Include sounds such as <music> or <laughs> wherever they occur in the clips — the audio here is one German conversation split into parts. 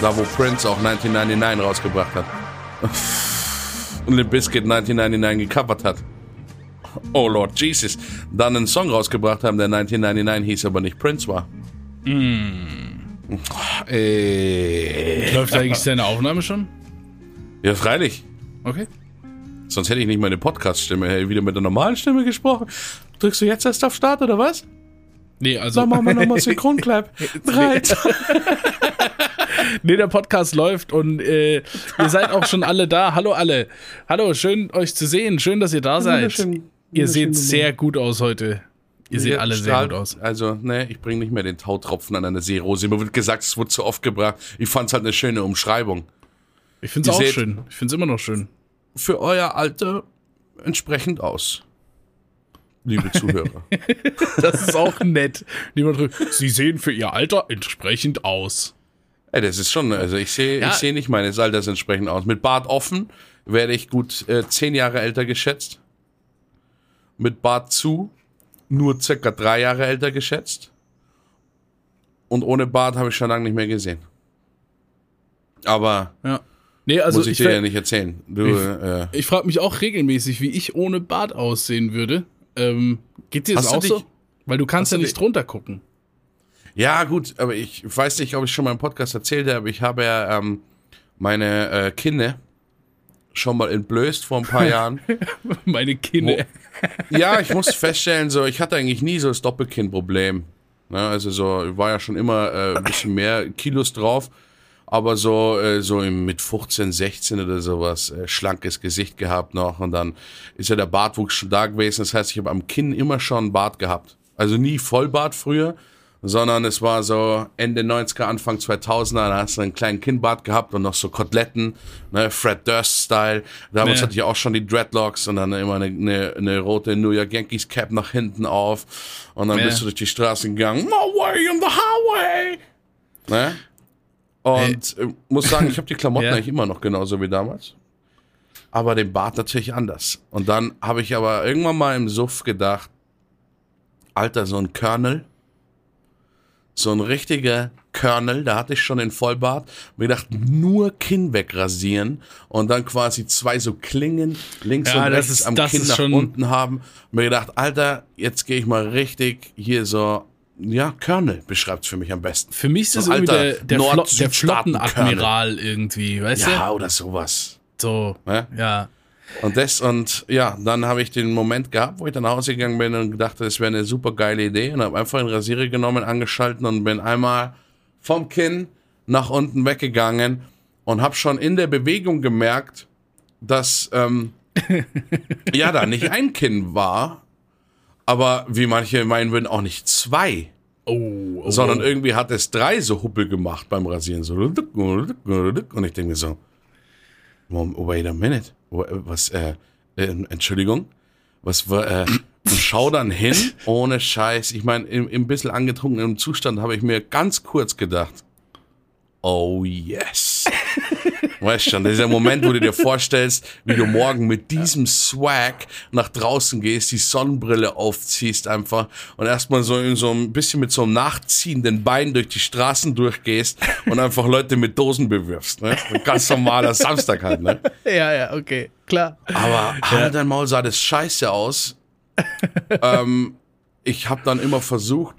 Da, wo Prince auch 1999 rausgebracht hat. Und Limp Bizkit 1999 gecovert hat. Oh Lord Jesus. Dann einen Song rausgebracht haben, der 1999 hieß, aber nicht Prince war. Mm. Äh. Läuft eigentlich deine Aufnahme schon? Ja, freilich. Okay. Sonst hätte ich nicht meine Podcast-Stimme, ich wieder mit der normalen Stimme gesprochen. Drückst du jetzt erst auf Start oder was? Nee, also. Dann machen wir nochmal Synchronclap. <laughs> Bereit. Nee, der Podcast läuft und äh, ihr seid auch schon alle da. Hallo alle. Hallo, schön euch zu sehen. Schön, dass ihr da seid. Ihr seht sehr gut aus heute. Ihr seht alle sehr gut aus. Also, ne, ich bringe nicht mehr den Tautropfen an einer Seerose. Mir wird gesagt, es wurde zu oft gebracht. Ich fand es halt eine schöne Umschreibung. Ich finde es auch schön. Ich finde es immer noch schön. Für euer Alter entsprechend aus. Liebe Zuhörer. <laughs> Das ist auch nett. Sie sehen für ihr Alter entsprechend aus. Ey, das ist schon, also ich sehe Ja. ich sehe nicht meines Alters entsprechend aus. Mit Bart offen werde ich gut äh, zehn Jahre älter geschätzt. Mit Bart zu nur circa drei Jahre älter geschätzt. Und ohne Bart habe ich schon lange nicht mehr gesehen. Aber Ja. Nee, also muss ich, ich, dir ja nicht erzählen. Du, Ich- äh, ich frage mich auch regelmäßig, wie ich ohne Bart aussehen würde. Ähm, geht dir das auch so? dich- Weil du kannst ja nicht dich- drunter gucken. Ja, gut, aber ich weiß nicht, ob ich schon mal im Podcast erzählt habe. Ich habe ja ähm, meine äh, Kinne schon mal entblößt vor ein paar <laughs> Jahren. Meine Kinne. Ja, ich muss feststellen, so ich hatte eigentlich nie so das Doppelkinn-Problem. Ne, also so ich war ja schon immer äh, ein bisschen mehr Kilos drauf, aber so äh, so mit 15, 16 oder sowas äh, schlankes Gesicht gehabt noch und dann ist ja der Bartwuchs schon da gewesen. Das heißt, ich habe am Kinn immer schon einen Bart gehabt. Also nie Vollbart früher, sondern es war so Ende 90er, Anfang 2000er, da hast du einen kleinen Kinnbart gehabt und noch so Koteletten, ne, Fred Durst-Style. Damals Ja. hatte ich auch schon die Dreadlocks und dann immer eine, eine, eine rote New York Yankees Cap nach hinten auf und dann Ja. bist du durch die Straßen gegangen, no way on the highway. Ne? Und äh, muss sagen, ich habe die Klamotten <laughs> Ja. eigentlich immer noch genauso wie damals. Aber den Bart natürlich anders. Und dann habe ich aber irgendwann mal im Suff gedacht, Alter, so ein Colonel, so ein richtiger Colonel, da hatte ich schon den Vollbart, mir gedacht, nur Kinn wegrasieren und dann quasi zwei so Klingen links Ja, und rechts ist- am Kinn nach unten haben. Mir gedacht, Alter, jetzt gehe ich mal richtig hier so, ja, Colonel beschreibt's für mich am besten. Für mich ist So das ein irgendwie alter der, der, Nord- Flot, der. Flottenadmiral irgendwie, weißt Ja, oder sowas. du? So, Ne? ja. Und das und ja, dann habe ich den Moment gehabt, wo ich dann nach Hause gegangen bin und dachte, das wäre eine super geile Idee und habe einfach einen Rasierer genommen, angeschalten und bin einmal vom Kinn nach unten weggegangen und habe schon in der Bewegung gemerkt, dass ähm, <laughs> ja da nicht ein Kinn war, aber wie manche meinen würden auch nicht zwei, Oh, oh, sondern oh. irgendwie hat es drei so Huppel gemacht beim Rasieren so und ich denke mir so, wait a minute. Wa- Was, äh, äh, Entschuldigung? Was war, äh, und schau dann hin, ohne Scheiß. Ich meine, im, im bisschen angetrunkenen Zustand habe ich mir ganz kurz gedacht, oh yes. Weißt schon, dieser Moment, wo du dir vorstellst, wie du morgen mit diesem Swag nach draußen gehst, die Sonnenbrille aufziehst einfach und erstmal so in so ein bisschen mit so einem nachziehenden Bein durch die Straßen durchgehst und einfach Leute mit Dosen bewirfst. Ne? Ein ganz normaler Samstag halt, ne? Ja, ja, okay, klar. Aber halt dein Maul sah das scheiße aus. ähm, ich habe dann immer versucht,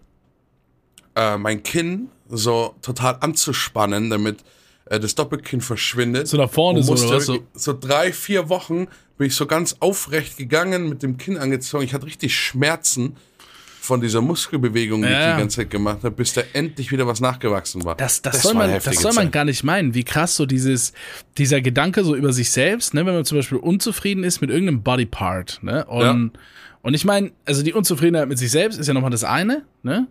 äh, mein Kinn so total anzuspannen, damit äh, das Doppelkinn verschwindet. So nach vorne so, oder was? So- so drei, vier Wochen bin ich so ganz aufrecht gegangen, mit dem Kinn angezogen. Ich hatte richtig Schmerzen von dieser Muskelbewegung, die ich Ja. die ganze Zeit gemacht habe, bis da endlich wieder was nachgewachsen war. Das, das, Das soll man, das soll man Zeit. gar nicht meinen, wie krass so dieses, dieser Gedanke so über sich selbst, ne, wenn man zum Beispiel unzufrieden ist mit irgendeinem Bodypart, ne, und, und ich meine, also die Unzufriedenheit mit sich selbst ist ja nochmal das eine, ne,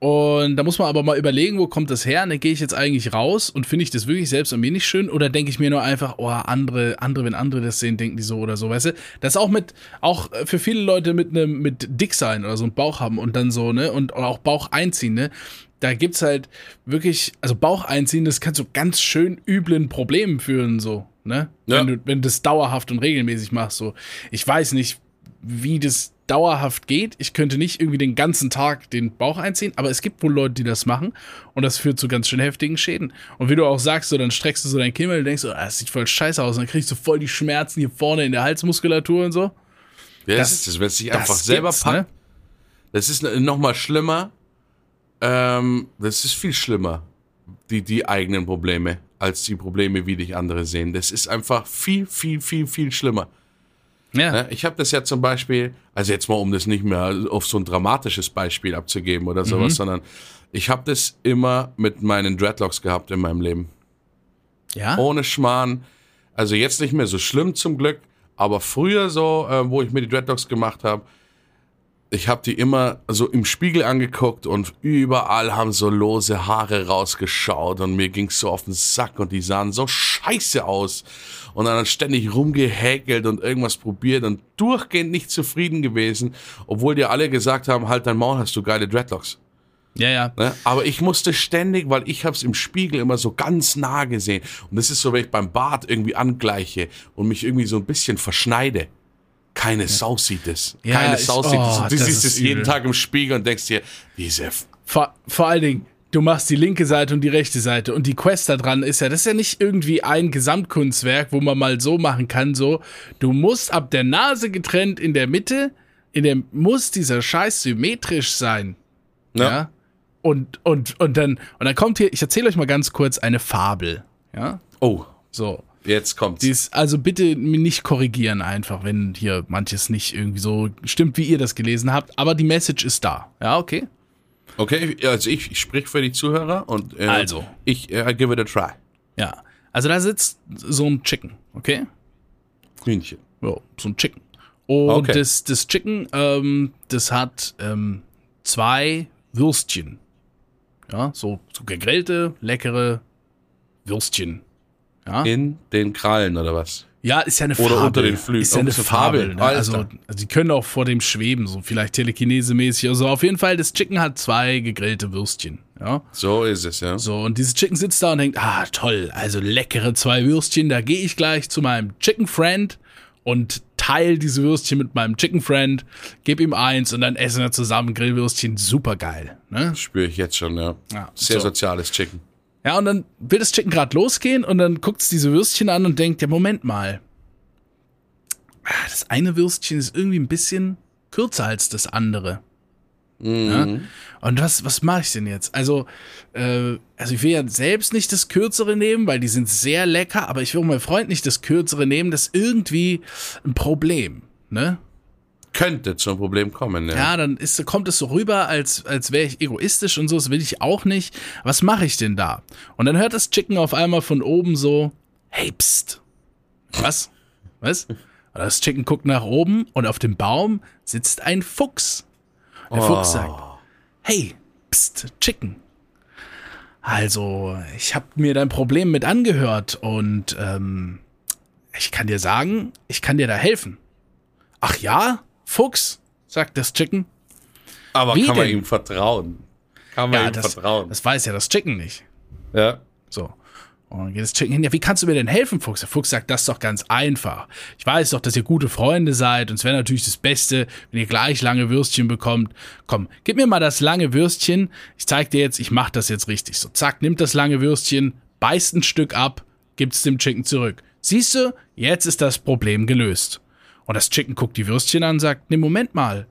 und da muss man aber mal überlegen, wo kommt das her, ne, gehe ich jetzt eigentlich raus und finde ich das wirklich selbst an mir nicht schön oder denke ich mir nur einfach, oh, andere, andere, wenn andere das sehen, denken die so oder so, weißt du, das ist auch mit, auch für viele Leute mit einem, mit dick sein oder so einen Bauch haben und dann so, ne, und oder auch Bauch einziehen, ne, da gibt's halt wirklich, also Bauch einziehen, das kann zu ganz schön üblen Problemen führen, so, ne? Ja. Wenn, du, wenn du das dauerhaft und regelmäßig machst, so. Ich weiß nicht, wie das dauerhaft geht. Ich könnte nicht irgendwie den ganzen Tag den Bauch einziehen, aber es gibt wohl Leute, die das machen und das führt zu ganz schön heftigen Schäden. Und wie du auch sagst, so dann streckst du so dein Kinn, weil du denkst, oh, das sieht voll scheiße aus und dann kriegst du voll die Schmerzen hier vorne in der Halsmuskulatur und so. Ja, das, das, das wird sich einfach selber packen. Ne? Das ist noch mal schlimmer. Ähm, das ist viel schlimmer, die, die eigenen Probleme, als die Probleme, wie dich andere sehen. Das ist einfach viel, viel, viel, viel schlimmer. Ja. Ne? Ich habe das ja zum Beispiel, also jetzt mal, um das nicht mehr auf so ein dramatisches Beispiel abzugeben oder sowas, mhm. sondern ich habe das immer mit meinen Dreadlocks gehabt in meinem Leben. Ja. Ohne Schmarrn. Also jetzt nicht mehr so schlimm zum Glück, aber früher so, äh, wo ich mir die Dreadlocks gemacht habe, ich habe die immer so im Spiegel angeguckt und überall haben so lose Haare rausgeschaut und mir ging's so auf den Sack und die sahen so scheiße aus und dann ständig rumgehäkelt und irgendwas probiert und durchgehend nicht zufrieden gewesen, obwohl die alle gesagt haben, halt dein Maul, hast du geile Dreadlocks. Ja, ja. Ne? Aber ich musste ständig, weil ich habe es im Spiegel immer so ganz nah gesehen. Und das ist so, wenn ich beim Bart irgendwie angleiche und mich irgendwie so ein bisschen verschneide. Keine. Sau sieht es. Ja, Keine Sau sieht oh, es. Du siehst es jeden Tag im Spiegel und denkst dir, diese. Vor, vor allen Dingen, du machst die linke Seite und die rechte Seite. Und die Quest da dran ist ja, das ist ja nicht irgendwie ein Gesamtkunstwerk, wo man mal so machen kann, so. Du musst ab der Nase getrennt in der Mitte, in der muss dieser Scheiß symmetrisch sein. Ja. ja? Und, und, und dann, und dann kommt hier, ich erzähle euch mal ganz kurz eine Fabel. Ja. Oh. So. Jetzt kommt's. Dies, also bitte nicht korrigieren einfach, wenn hier manches nicht irgendwie so stimmt, wie ihr das gelesen habt. Aber die Message ist da. Ja, okay. Okay, also ich, ich sprich für die Zuhörer und äh, also ich äh, give it a try. Ja, also da sitzt so ein Chicken, okay? Hühnchen. Ja, so ein Chicken. Und okay. das, das Chicken, ähm, das hat ähm, zwei Würstchen. Ja, so, so gegrillte, leckere Würstchen. Ja? In den Krallen oder was? Ja, ist ja eine Fabel. Oder unter den Flügeln. Ist ja eine Fabel. Ne? also, also, die können auch vor dem schweben, so vielleicht telekinese-mäßig. Also auf jeden Fall, das Chicken hat zwei gegrillte Würstchen. Ja. So ist es, ja. So, und dieses Chicken sitzt da und denkt, ah, toll, also leckere zwei Würstchen, da gehe ich gleich zu meinem Chicken Friend und teile diese Würstchen mit meinem Chicken Friend, gebe ihm eins und dann essen wir zusammen Grillwürstchen. Super geil. Ne? Spüre ich jetzt schon, ja. ja Sehr so. soziales Chicken. Ja, und dann will das Chicken gerade losgehen und dann guckt es diese Würstchen an und denkt, ja, Moment mal. Ah, das eine Würstchen ist irgendwie ein bisschen kürzer als das andere. Mhm. Ja? Und was, was mache ich denn jetzt? Also, äh, also ich will ja selbst nicht das Kürzere nehmen, weil die sind sehr lecker, aber ich will meinem Freund nicht das Kürzere nehmen, das ist irgendwie ein Problem, ne? Könnte zum Problem kommen. Ja, ja dann ist, kommt es so rüber, als, als wäre ich egoistisch und so, das will ich auch nicht. Was mache ich denn da? Und dann hört das Chicken auf einmal von oben so, hey, pst. Was? Was? Und das Chicken guckt nach oben und auf dem Baum sitzt ein Fuchs. Der oh. Fuchs sagt, hey, pst, Chicken. Also, ich habe mir dein Problem mit angehört und ähm, ich kann dir sagen, ich kann dir da helfen. Ach ja? Fuchs, sagt das Chicken. Aber Wie kann man denn? ihm vertrauen? Kann man ja, ihm das, vertrauen? Das weiß ja das Chicken nicht. Ja. So. Und dann geht das Chicken hin, ja, wie kannst du mir denn helfen, Fuchs? Der Fuchs sagt, das ist doch ganz einfach. Ich weiß doch, dass ihr gute Freunde seid und es wäre natürlich das Beste, wenn ihr gleich lange Würstchen bekommt. Komm, gib mir mal das lange Würstchen. Ich zeig dir jetzt, ich mach das jetzt richtig. So, zack, nimmt das lange Würstchen, beißt ein Stück ab, gibt's dem Chicken zurück. Siehst du, jetzt ist das Problem gelöst. Und das Chicken guckt die Würstchen an und sagt, ne, Moment mal.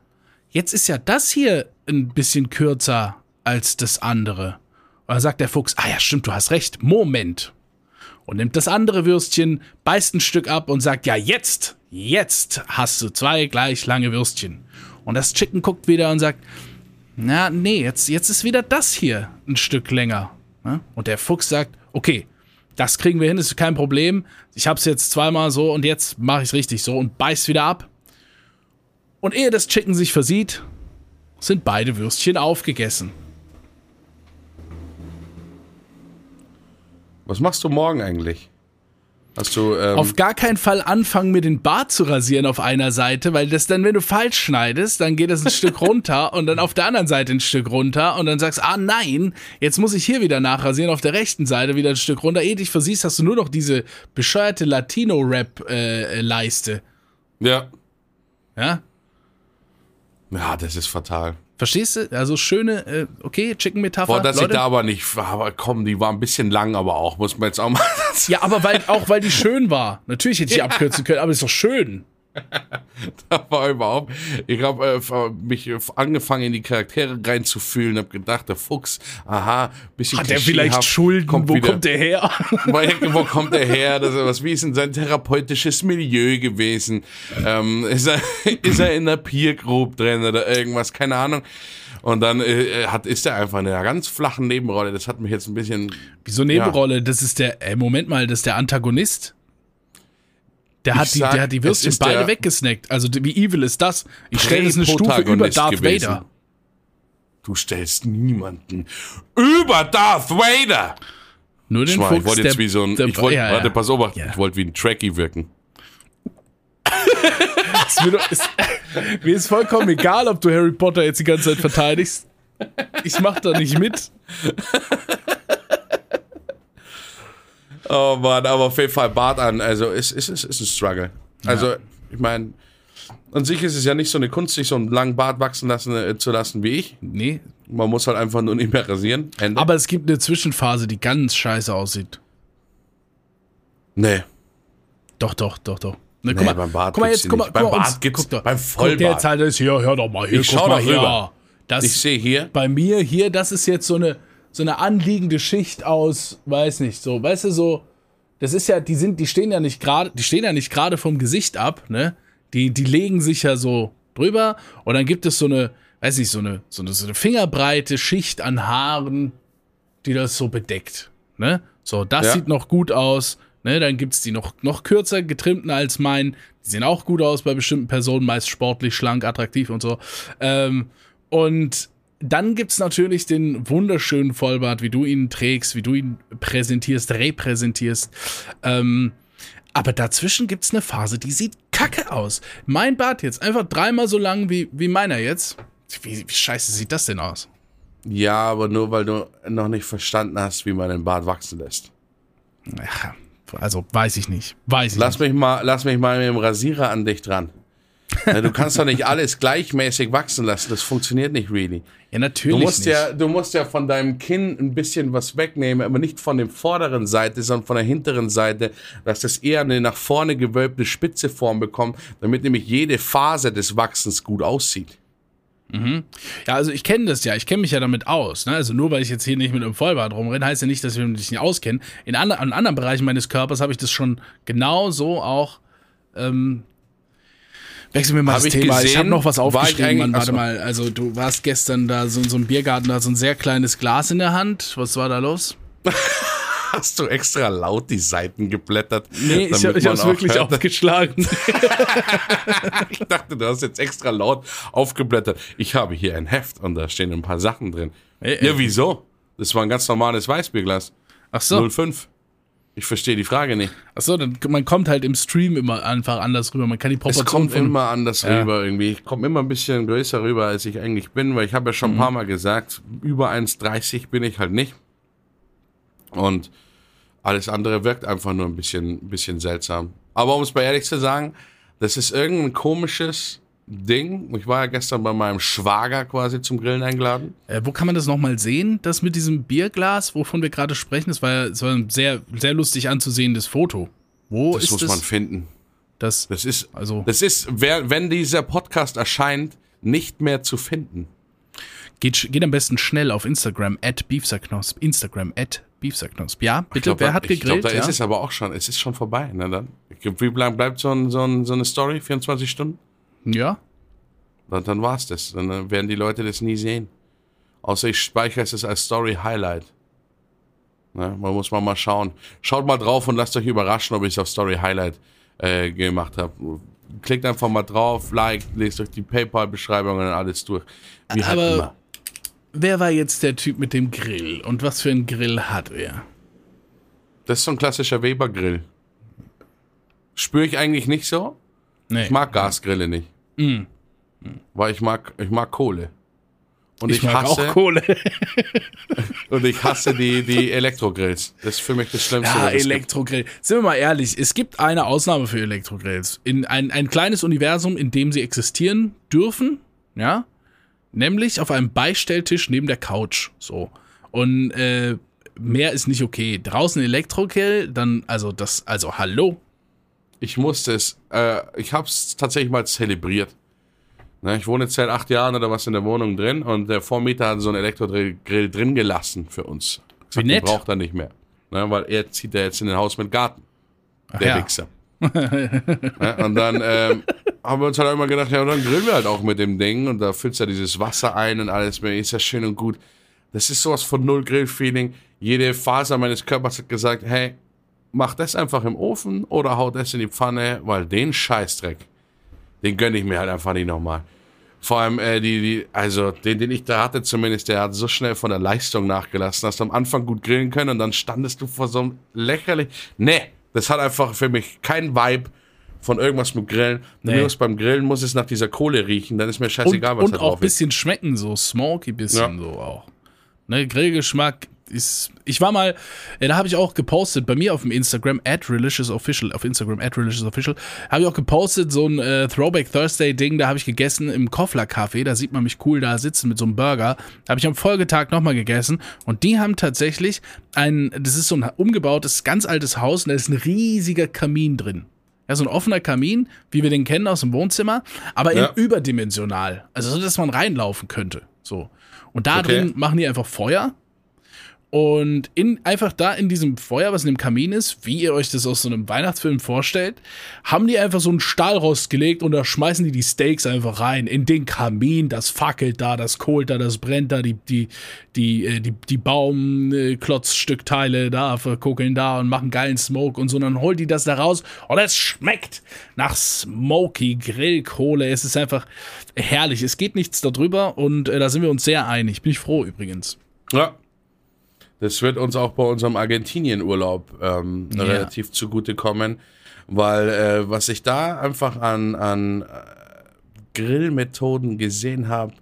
Jetzt ist ja das hier ein bisschen kürzer als das andere. Und dann sagt der Fuchs, ah ja, stimmt, du hast recht. Moment. Und nimmt das andere Würstchen, beißt ein Stück ab und sagt, ja, jetzt, jetzt hast du zwei gleich lange Würstchen. Und das Chicken guckt wieder und sagt, na, nee, jetzt, jetzt ist wieder das hier ein Stück länger. Und der Fuchs sagt, okay, das kriegen wir hin, ist kein Problem. Ich habe es jetzt zweimal so und jetzt mache ich es richtig so und beiß wieder ab. Und ehe das Chicken sich versieht, sind beide Würstchen aufgegessen. Was machst du morgen eigentlich? Hast du, ähm auf gar keinen Fall anfangen, mir den Bart zu rasieren auf einer Seite, weil das dann, wenn du falsch schneidest, dann geht das ein Stück <laughs> runter und dann auf der anderen Seite ein Stück runter und dann sagst, ah nein, jetzt muss ich hier wieder nachrasieren, auf der rechten Seite wieder ein Stück runter. Ehe dich versiehst, hast du nur noch diese bescheuerte Latino-Rap-Leiste. Ja. Ja? Ja, das ist fatal. Verstehst du? Also schöne, äh, okay, Chicken-Metapher. Boah, dass Leute. ich da aber nicht, aber komm, die war ein bisschen lang, aber auch, muss man jetzt auch mal. <laughs> Ja, aber weil, auch weil die <laughs> schön war. Natürlich hätte ich die abkürzen können, aber ist doch schön. <laughs> da war überhaupt, ich habe äh, mich angefangen in die Charaktere reinzufühlen, habe gedacht, der Fuchs, aha, bisschen Hat der vielleicht Schulden? Wo wieder- kommt der her? <laughs> Wo, kommt der her? Das was, wie ist denn sein therapeutisches Milieu gewesen? Ähm, ist, er, <laughs> ist er in der Peer Group drin oder irgendwas? Keine Ahnung. Und dann äh, hat, ist er einfach in einer ganz flachen Nebenrolle. Das hat mich jetzt ein bisschen. Wieso Nebenrolle? Das ist der, ey, Moment mal, das ist der Antagonist. Der hat, Ich die, sag, der hat die es Würstchen beide weggesnackt. Also wie evil ist das? Ich stelle das eine Stufe über Darth gewesen. Vader. Du stellst niemanden über Darth Vader. Nur den ich Fuchs, wollte der, jetzt wie so ein. der, ich wollte, ja, warte, ja. pass auf, Ja. ich wollte wie ein Trekkie wirken. Ist mir, doch- ist, mir ist vollkommen egal, ob du Harry Potter jetzt die ganze Zeit verteidigst. Ich mach da nicht mit. Oh Mann, aber auf jeden Fall Bart an. Also es ist, es ist ein Struggle. Also, ich meine, an sich ist es ja nicht so eine Kunst, sich so einen langen Bart wachsen lassen, äh, zu lassen wie ich. Nee. Man muss halt einfach nur nicht mehr rasieren. Ende. Aber es gibt eine Zwischenphase, die ganz scheiße aussieht. nee. Doch, doch, doch, doch. Ne, Nee, beim Bart guck mal jetzt, guck mal, Beim mal Bart uns, gibt's- guck beim Guck Vollbart. jetzt halt das hier, hör doch mal hier, Ich guck schau mal hier. rüber. Das, Ich sehe hier, bei mir hier, das ist jetzt so eine, so eine anliegende Schicht aus, weiß nicht, so, weißt du, so, das ist ja, die sind, die stehen ja nicht gerade, die stehen ja nicht gerade vom Gesicht ab, ne? Die, die legen sich ja so drüber und dann gibt es so eine, weiß nicht, so eine, so eine, so eine fingerbreite Schicht an Haaren, die das so bedeckt, ne? So, das Ja. sieht noch gut aus, ne? Dann gibt's die noch, noch kürzer getrimmten als mein, die sehen auch gut aus bei bestimmten Personen, meist sportlich, schlank, attraktiv und so. Ähm, und dann gibt's natürlich den wunderschönen Vollbart, wie du ihn trägst, wie du ihn präsentierst, repräsentierst. Ähm, aber dazwischen gibt's eine Phase, die sieht kacke aus. Mein Bart jetzt einfach dreimal so lang wie, wie meiner jetzt. Wie, wie scheiße sieht das denn aus? ja, aber nur weil du noch nicht verstanden hast, wie man den Bart wachsen lässt. Ja, also weiß ich nicht. Weiß ich Lass nicht. mich mal, lass mich mal mit dem Rasierer an dich dran. Du kannst doch nicht <laughs> alles gleichmäßig wachsen lassen. Das funktioniert nicht really. Ja, natürlich Du musst nicht. ja, du musst ja von deinem Kinn ein bisschen was wegnehmen, aber nicht von der vorderen Seite, sondern von der hinteren Seite, dass das eher eine nach vorne gewölbte spitze Form bekommt, damit nämlich jede Phase des Wachsens gut aussieht. Ja, also ich kenne das ja, ich kenne mich ja damit aus. Ne? Also nur weil ich jetzt hier nicht mit einem Vollbart rumrenne, heißt ja nicht, dass ich mich nicht auskenne. In, andre, in anderen Bereichen meines Körpers habe ich das schon genau so auch. Ähm, wechseln wir mal Hab das ich Thema. ich gesehen, habe noch was ich aufgeschrieben, Mann. Warte mal. Also du warst gestern da so in so einem Biergarten, da so ein sehr kleines Glas in der Hand. Was war da los? <laughs> Hast du extra laut die Seiten geblättert? Nee, ich, damit ich habe es auch wirklich hört? aufgeschlagen. <laughs> Ich dachte, du hast jetzt extra laut aufgeblättert. Ich habe hier ein Heft und da stehen ein paar Sachen drin. Äh, äh. Ja, wieso? Das war ein ganz normales Weißbierglas. Ach so. 05. Ich verstehe die Frage nicht. Ach so, dann man kommt halt im Stream immer einfach anders rüber. Man kann die Es Proportion kommt von immer anders Ja. rüber irgendwie. Ich komme immer ein bisschen größer rüber, als ich eigentlich bin, weil ich habe ja schon ein Mhm. paar Mal gesagt, über 1,30 bin ich halt nicht. Und alles andere wirkt einfach nur ein bisschen, ein bisschen seltsam. Aber um es mal ehrlich zu sagen, das ist irgendein komisches Ding. Ich war ja gestern bei meinem Schwager quasi zum Grillen eingeladen. Äh, wo kann man das nochmal sehen? Das mit diesem Bierglas, wovon wir gerade sprechen, das war, ja- das war ein sehr, sehr lustig anzusehendes Foto. Wo Das ist muss das? man finden. das? Das ist, Also- das ist, wer, wenn dieser Podcast erscheint, nicht mehr zu finden. Geht, geht am besten schnell auf Instagram, at Beefsacknosp. Instagram, at Beefsacknosp. Ja, bitte, Ich glaub, wer hat Ich glaube, gegrillt? da ja? ist es aber auch schon. Es ist schon vorbei. Ne, dann. Ich Wie bleibt so, ein, so, ein, so eine Story? 24 Stunden? Ja. Dann, dann war es das. Dann äh, werden die Leute das nie sehen. Außer ich speichere es als Story Highlight. Ne, man muss mal mal schauen. Schaut mal drauf und lasst euch überraschen, ob ich es auf Story Highlight äh, gemacht habe. Klickt einfach mal drauf, liked, lest euch die PayPal-Beschreibung und alles durch. Wie halt Aber- immer. Wer war jetzt der Typ mit dem Grill? Und was für ein Grill hat er? Das ist so ein klassischer Weber-Grill. Spüre ich eigentlich nicht so. Nee. Ich mag Gasgrille nicht. Weil ich mag, ich mag Kohle. Und ich, ich mag hasse, auch Kohle. <laughs> und ich hasse die, die Elektrogrills. Das ist für mich das Schlimmste. Ja, gibt. Elektrogrill. Sind wir mal ehrlich, es gibt eine Ausnahme für Elektrogrills. In ein, ein kleines Universum, in dem sie existieren dürfen, ja, nämlich auf einem Beistelltisch neben der Couch, so. Und äh, mehr ist nicht okay. Draußen Elektrogrill, dann, also das, also hallo. Ich musste es, äh, ich hab's tatsächlich mal zelebriert. Ne, ich wohne jetzt seit acht Jahren oder was in der Wohnung drin und der Vormieter hat so einen Elektrogrill drin gelassen für uns. Wie nett. braucht er nicht mehr. Ne, weil er zieht ja jetzt in ein Haus mit Garten. Ach der ja. Wichser. ja, und dann ähm, haben wir uns halt immer gedacht, ja, und dann grillen wir halt auch mit dem Ding und da füllst du ja dieses Wasser ein und alles, ist ja schön und gut. Das ist sowas von null Grill-Feeling. Jede Faser meines Körpers hat gesagt, hey, mach das einfach im Ofen oder hau das in die Pfanne, weil den Scheißdreck, den gönne ich mir halt einfach nicht nochmal. Vor allem, äh, die, die, also den, den ich da hatte zumindest, der hat so schnell von der Leistung nachgelassen, dass du am Anfang gut grillen können und dann standest du vor so einem lächerlich. Nee, das hat einfach für mich kein Vibe von irgendwas mit Grillen. Nee. Muss beim Grillen muss es nach dieser Kohle riechen, dann ist mir Und, scheißegal, was und da auch drauf ist. bisschen schmecken, so smoky bisschen Ja. so auch. Ne, Grillgeschmack ist. Ich war mal, äh, da habe ich auch gepostet, bei mir auf dem Instagram, at religiousofficial, auf Instagram, at religiousofficial, habe ich auch gepostet, so ein äh, Throwback Thursday-Ding, da habe ich gegessen im Koffler Café, da sieht man mich cool da sitzen mit so einem Burger. Habe ich am Folgetag nochmal gegessen und die haben tatsächlich ein, das ist so ein umgebautes, ganz altes Haus und da ist ein riesiger Kamin drin. Ja, so ein offener Kamin, wie wir den kennen aus dem Wohnzimmer, aber Ja. in überdimensional. Also so, dass man reinlaufen könnte. So. Und da Okay. drin machen die einfach Feuer. Und in, einfach da in diesem Feuer, was in dem Kamin ist, wie ihr euch das aus so einem Weihnachtsfilm vorstellt, haben die einfach so einen Stahlrost gelegt und da schmeißen die die Steaks einfach rein in den Kamin. Das fackelt da, das kohlt da, das brennt da, die, die, die, äh, die, die Baumklotzstückteile da verkuckeln da und machen geilen Smoke und so. Und dann holt die das da raus und es schmeckt nach Smoky Grillkohle. Es ist einfach herrlich. Es geht nichts darüber und äh, da sind wir uns sehr einig. Bin ich froh übrigens. Ja. Das wird uns auch bei unserem Argentinien-Urlaub ähm, Ja. relativ zugutekommen, weil äh, was ich da einfach an, an äh, Grillmethoden gesehen habe,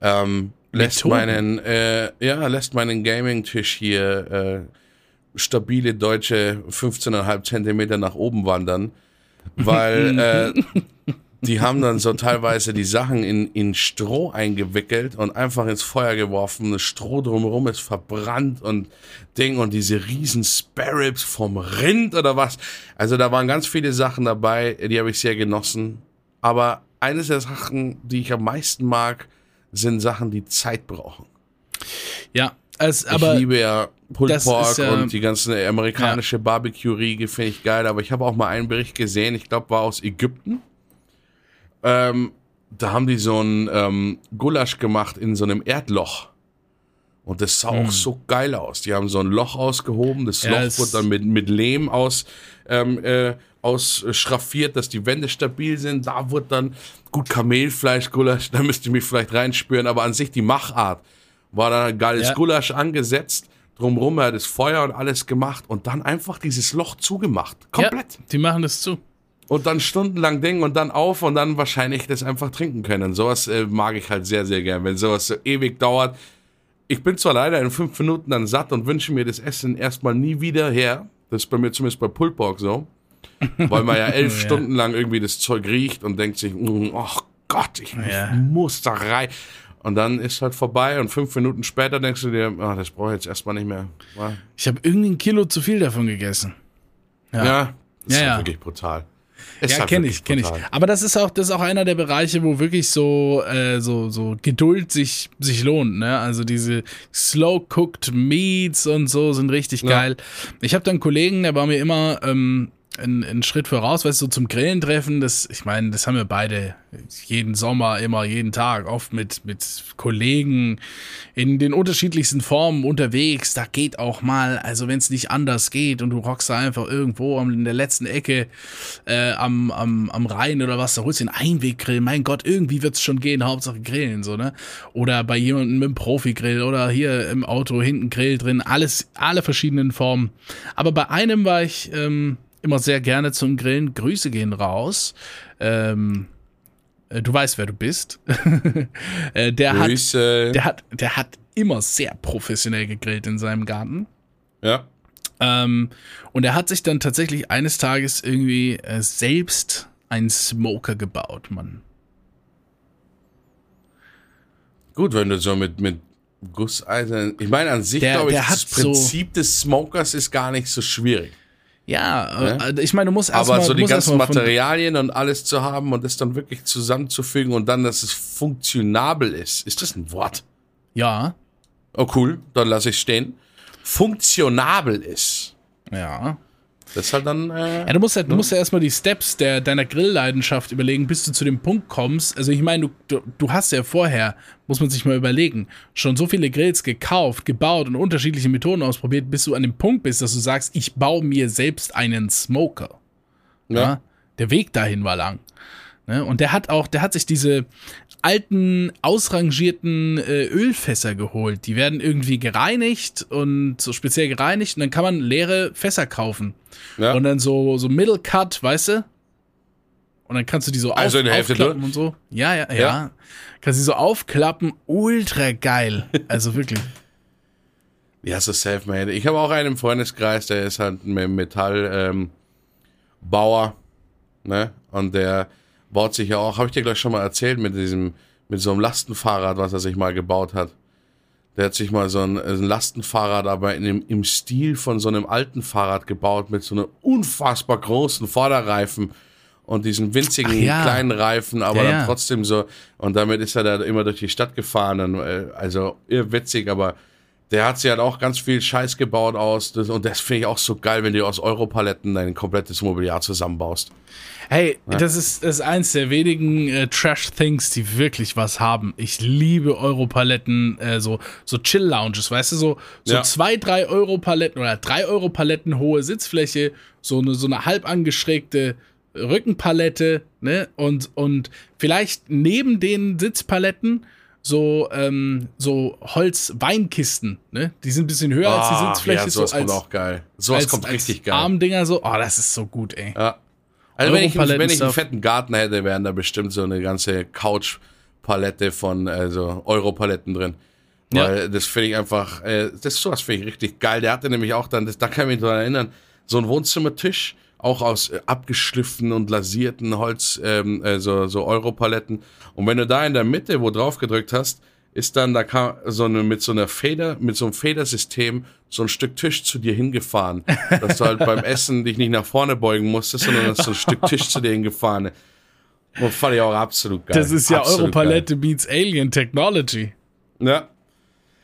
ähm, lässt meinen, äh, ja, lässt meinen Gaming-Tisch hier äh, stabile deutsche 15,5 Zentimeter nach oben wandern, weil <laughs> äh, die haben dann so teilweise die Sachen in, in Stroh eingewickelt und einfach ins Feuer geworfen. Das Stroh drumherum ist verbrannt und Ding und diese riesen Sparrows vom Rind oder was. Also da waren ganz viele Sachen dabei, die habe ich sehr genossen. Aber eines der Sachen, die ich am meisten mag, sind Sachen, die Zeit brauchen. Ja, es, aber ich liebe ja Pulled Pork ist ja- und die ganze amerikanische Barbecue-Riege finde ich geil, aber ich habe auch mal einen Bericht gesehen, ich glaube, war aus Ägypten. Ähm, da haben die so ein ähm, Gulasch gemacht in so einem Erdloch. Und das sah auch so geil aus. Die haben so ein Loch ausgehoben, das Hm. Ja, Loch wurde dann mit, mit Lehm aus, ähm, äh, ausschraffiert, dass die Wände stabil sind. Da wurde dann gut Kamelfleisch, Gulasch, <laughs> da müsst ihr mich vielleicht reinspüren, aber an sich die Machart war dann ein geiles Ja. Gulasch angesetzt, drumrum hat das Feuer und alles gemacht und dann einfach dieses Loch zugemacht. Komplett. Ja, die machen das zu. Und dann stundenlang Ding und dann auf und dann wahrscheinlich das einfach trinken können. Sowas äh, mag ich halt sehr, sehr gern, wenn sowas so ewig dauert. Ich bin zwar leider in fünf Minuten dann satt und wünsche mir das Essen erstmal nie wieder her. Das ist bei mir zumindest bei Pulled Pork so. Weil man ja <laughs> elf Ja. Stunden lang irgendwie das Zeug riecht und denkt sich, "Mm, ach Gott, ich Ja. muss da rein. Und dann ist halt vorbei und fünf Minuten später denkst du dir, ah, das brauche ich jetzt erstmal nicht mehr. Ich habe irgendwie ein Kilo zu viel davon gegessen. ja. Ja. ist Ja, halt wirklich brutal. Ist Ja, halt kenne ich, kenne ich. Aber das ist auch, das ist auch einer der Bereiche, wo wirklich so, äh, so, so Geduld sich, sich lohnt. Ne? Also diese slow-cooked Meats und so sind richtig Ja. geil. Ich habe da einen Kollegen, der war mir immer ähm, einen, einen Schritt voraus, weißt du, so zum Grillen treffen. Das, ich meine, das haben wir beide jeden Sommer, immer, jeden Tag, oft mit, mit Kollegen in den unterschiedlichsten Formen unterwegs. Da geht auch mal, also wenn es nicht anders geht und du rockst da einfach irgendwo in der letzten Ecke äh, am, am, am Rhein oder was, da holst du den Einweggrill. Mein Gott, irgendwie wird's schon gehen, Hauptsache grillen, so, ne? Oder bei jemandem mit dem Profigrill oder hier im Auto hinten Grill drin, alles, alle verschiedenen Formen. Aber bei einem war ich ähm, immer sehr gerne zum Grillen. Grüße gehen raus. Ähm, äh, du weißt, wer du bist. <laughs> äh, der hat, Grüße. der hat, der hat immer sehr professionell gegrillt in seinem Garten. ja. Ähm, und er hat sich dann tatsächlich eines Tages irgendwie äh, selbst einen Smoker gebaut, Mann. Gut, wenn du so mit, mit Gusseisen. Ich meine, an sich, glaube ich, das hat so- Prinzip des Smokers ist gar nicht so schwierig. Ja, äh, ich meine, du musst erstmal Aber so die ganzen mal Materialien und alles zu haben und das dann wirklich zusammenzufügen und dann, dass es funktionabel ist. Ist das ein Wort? Ja, Oh, cool, dann lasse ich stehen. Funktionabel ist. ja. Das ist halt dann. Äh, Ja, du musst, halt, du musst ja erstmal die Steps der, deiner Grillleidenschaft überlegen, bis du zu dem Punkt kommst. Also ich meine, du, du, du hast ja vorher, muss man sich mal überlegen, schon so viele Grills gekauft, gebaut und unterschiedliche Methoden ausprobiert, bis du an dem Punkt bist, dass du sagst, ich baue mir selbst einen Smoker. Ja. ja. Der Weg dahin war lang. Ne? Und der hat auch, der hat sich diese alten, ausrangierten äh, Ölfässer geholt. Die werden irgendwie gereinigt und so speziell gereinigt und dann kann man leere Fässer kaufen. Ja. Und dann so, so Middle Cut, weißt du? Und dann kannst du die so Also in der Hälfte aufklappen und so. Ja, ja, ja, Ja. Kannst du die so aufklappen. Ultra geil. Also wirklich. Ja, so self-made. Ich habe auch einen im Freundeskreis, der ist halt ein Metallbauer, ähm, ne? Und der baut sich ja auch, habe ich dir gleich schon mal erzählt, mit diesem, mit so einem Lastenfahrrad, was er sich mal gebaut hat. Der hat sich mal so ein, ein Lastenfahrrad, aber in dem, im Stil von so einem alten Fahrrad gebaut, mit so einem unfassbar großen Vorderreifen und diesen winzigen ja. kleinen Reifen, aber Ja, dann ja. trotzdem so. Und damit ist er da immer durch die Stadt gefahren. Und, äh, also irrwitzig, aber der hat sich halt auch ganz viel Scheiß gebaut aus. Und das finde ich auch so geil, wenn du aus Europaletten dein komplettes Mobiliar zusammenbaust. Hey, das, ist, das ist eins der wenigen äh, Trash-Things, die wirklich was haben. Ich liebe Europaletten, äh, so, so Chill-Lounges, weißt du, so, so Ja. zwei, drei Euro-Paletten oder drei Euro-Paletten hohe Sitzfläche, so eine, so eine halb angeschrägte Rückenpalette, ne? Und, und vielleicht neben den Sitzpaletten so, ähm, so Holz-Weinkisten, ne? Die sind ein bisschen höher als die Ah, Sitzfläche, ja, so sowas kommt als, auch geil. Sowas als, kommt als richtig geil. Armdinger so. Oh, das ist so gut, ey. Ja. Also wenn ich, wenn ich einen fetten Garten hätte, wären da bestimmt so eine ganze Couch-Palette von also Europaletten drin. Ja. Weil das finde ich einfach, äh, das sowas finde ich richtig geil. Der hatte nämlich auch dann, das, da kann ich mich dran erinnern, so ein Wohnzimmertisch, auch aus äh, abgeschliffenen und lasierten Holz, ähm, äh, so, so Europaletten. Und wenn du da in der Mitte wo drauf gedrückt hast, ist dann, da kam so eine, mit so einer Feder, mit so einem Federsystem so ein Stück Tisch zu dir hingefahren. dass du halt beim Essen dich nicht nach vorne beugen musstest, sondern dass so ein Stück Tisch zu dir hingefahren. Und fand ich auch absolut geil. Das ist ja Absolut Europalette beats Alien Technology. Geil. Ja.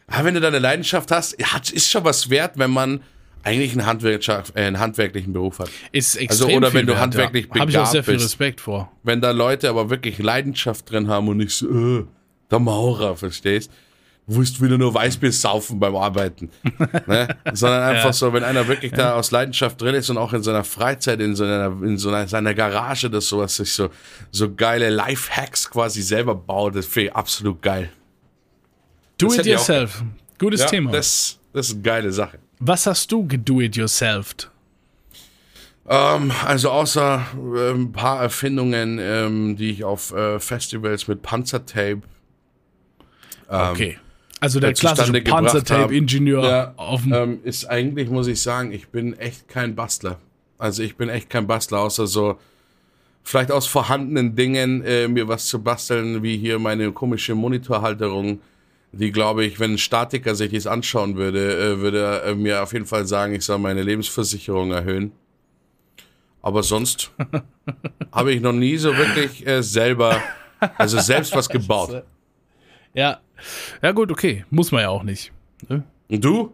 Aber wenn du da eine Leidenschaft hast, es ist schon was wert, wenn man eigentlich einen, Handwerkschaft, äh, einen handwerklichen Beruf hat. Ist extrem Also, oder wenn du wert, handwerklich ja. Habe ich auch sehr begabt viel bist. Respekt vor. Wenn da Leute aber wirklich Leidenschaft drin haben und nicht so, äh, der Maurer, verstehst? Du willst wieder nur Weißbier saufen beim Arbeiten. <laughs> ne? Sondern einfach Ja. so, wenn einer wirklich da aus Leidenschaft drin ist und auch in seiner Freizeit, in so einer, in so einer, seiner Garage, das sowas sich so, so geile Life-Hacks quasi selber baut, das finde ich absolut geil. Do Das it ich auch- yourself. Gutes Ja, Thema. Das, das ist eine geile Sache. Was hast du gedo it yourself? Ähm, also außer äh, ein paar Erfindungen, ähm, die ich auf äh, Festivals mit Panzertape Okay. Also der äh, klassische Panzertape-Ingenieur Ja, auf dem. ähm, ist eigentlich, muss ich sagen, ich bin echt kein Bastler. Also ich bin echt kein Bastler, außer so vielleicht aus vorhandenen Dingen äh, mir was zu basteln, wie hier meine komische Monitorhalterung, die glaube ich, wenn ein Statiker sich das anschauen würde, äh, würde er äh, mir auf jeden Fall sagen, ich soll meine Lebensversicherung erhöhen. Aber sonst <laughs> habe ich noch nie so wirklich äh, selber, also selbst was <laughs> gebaut. Ja. Ja, gut, okay. Muss man ja auch nicht. Ne? Und du?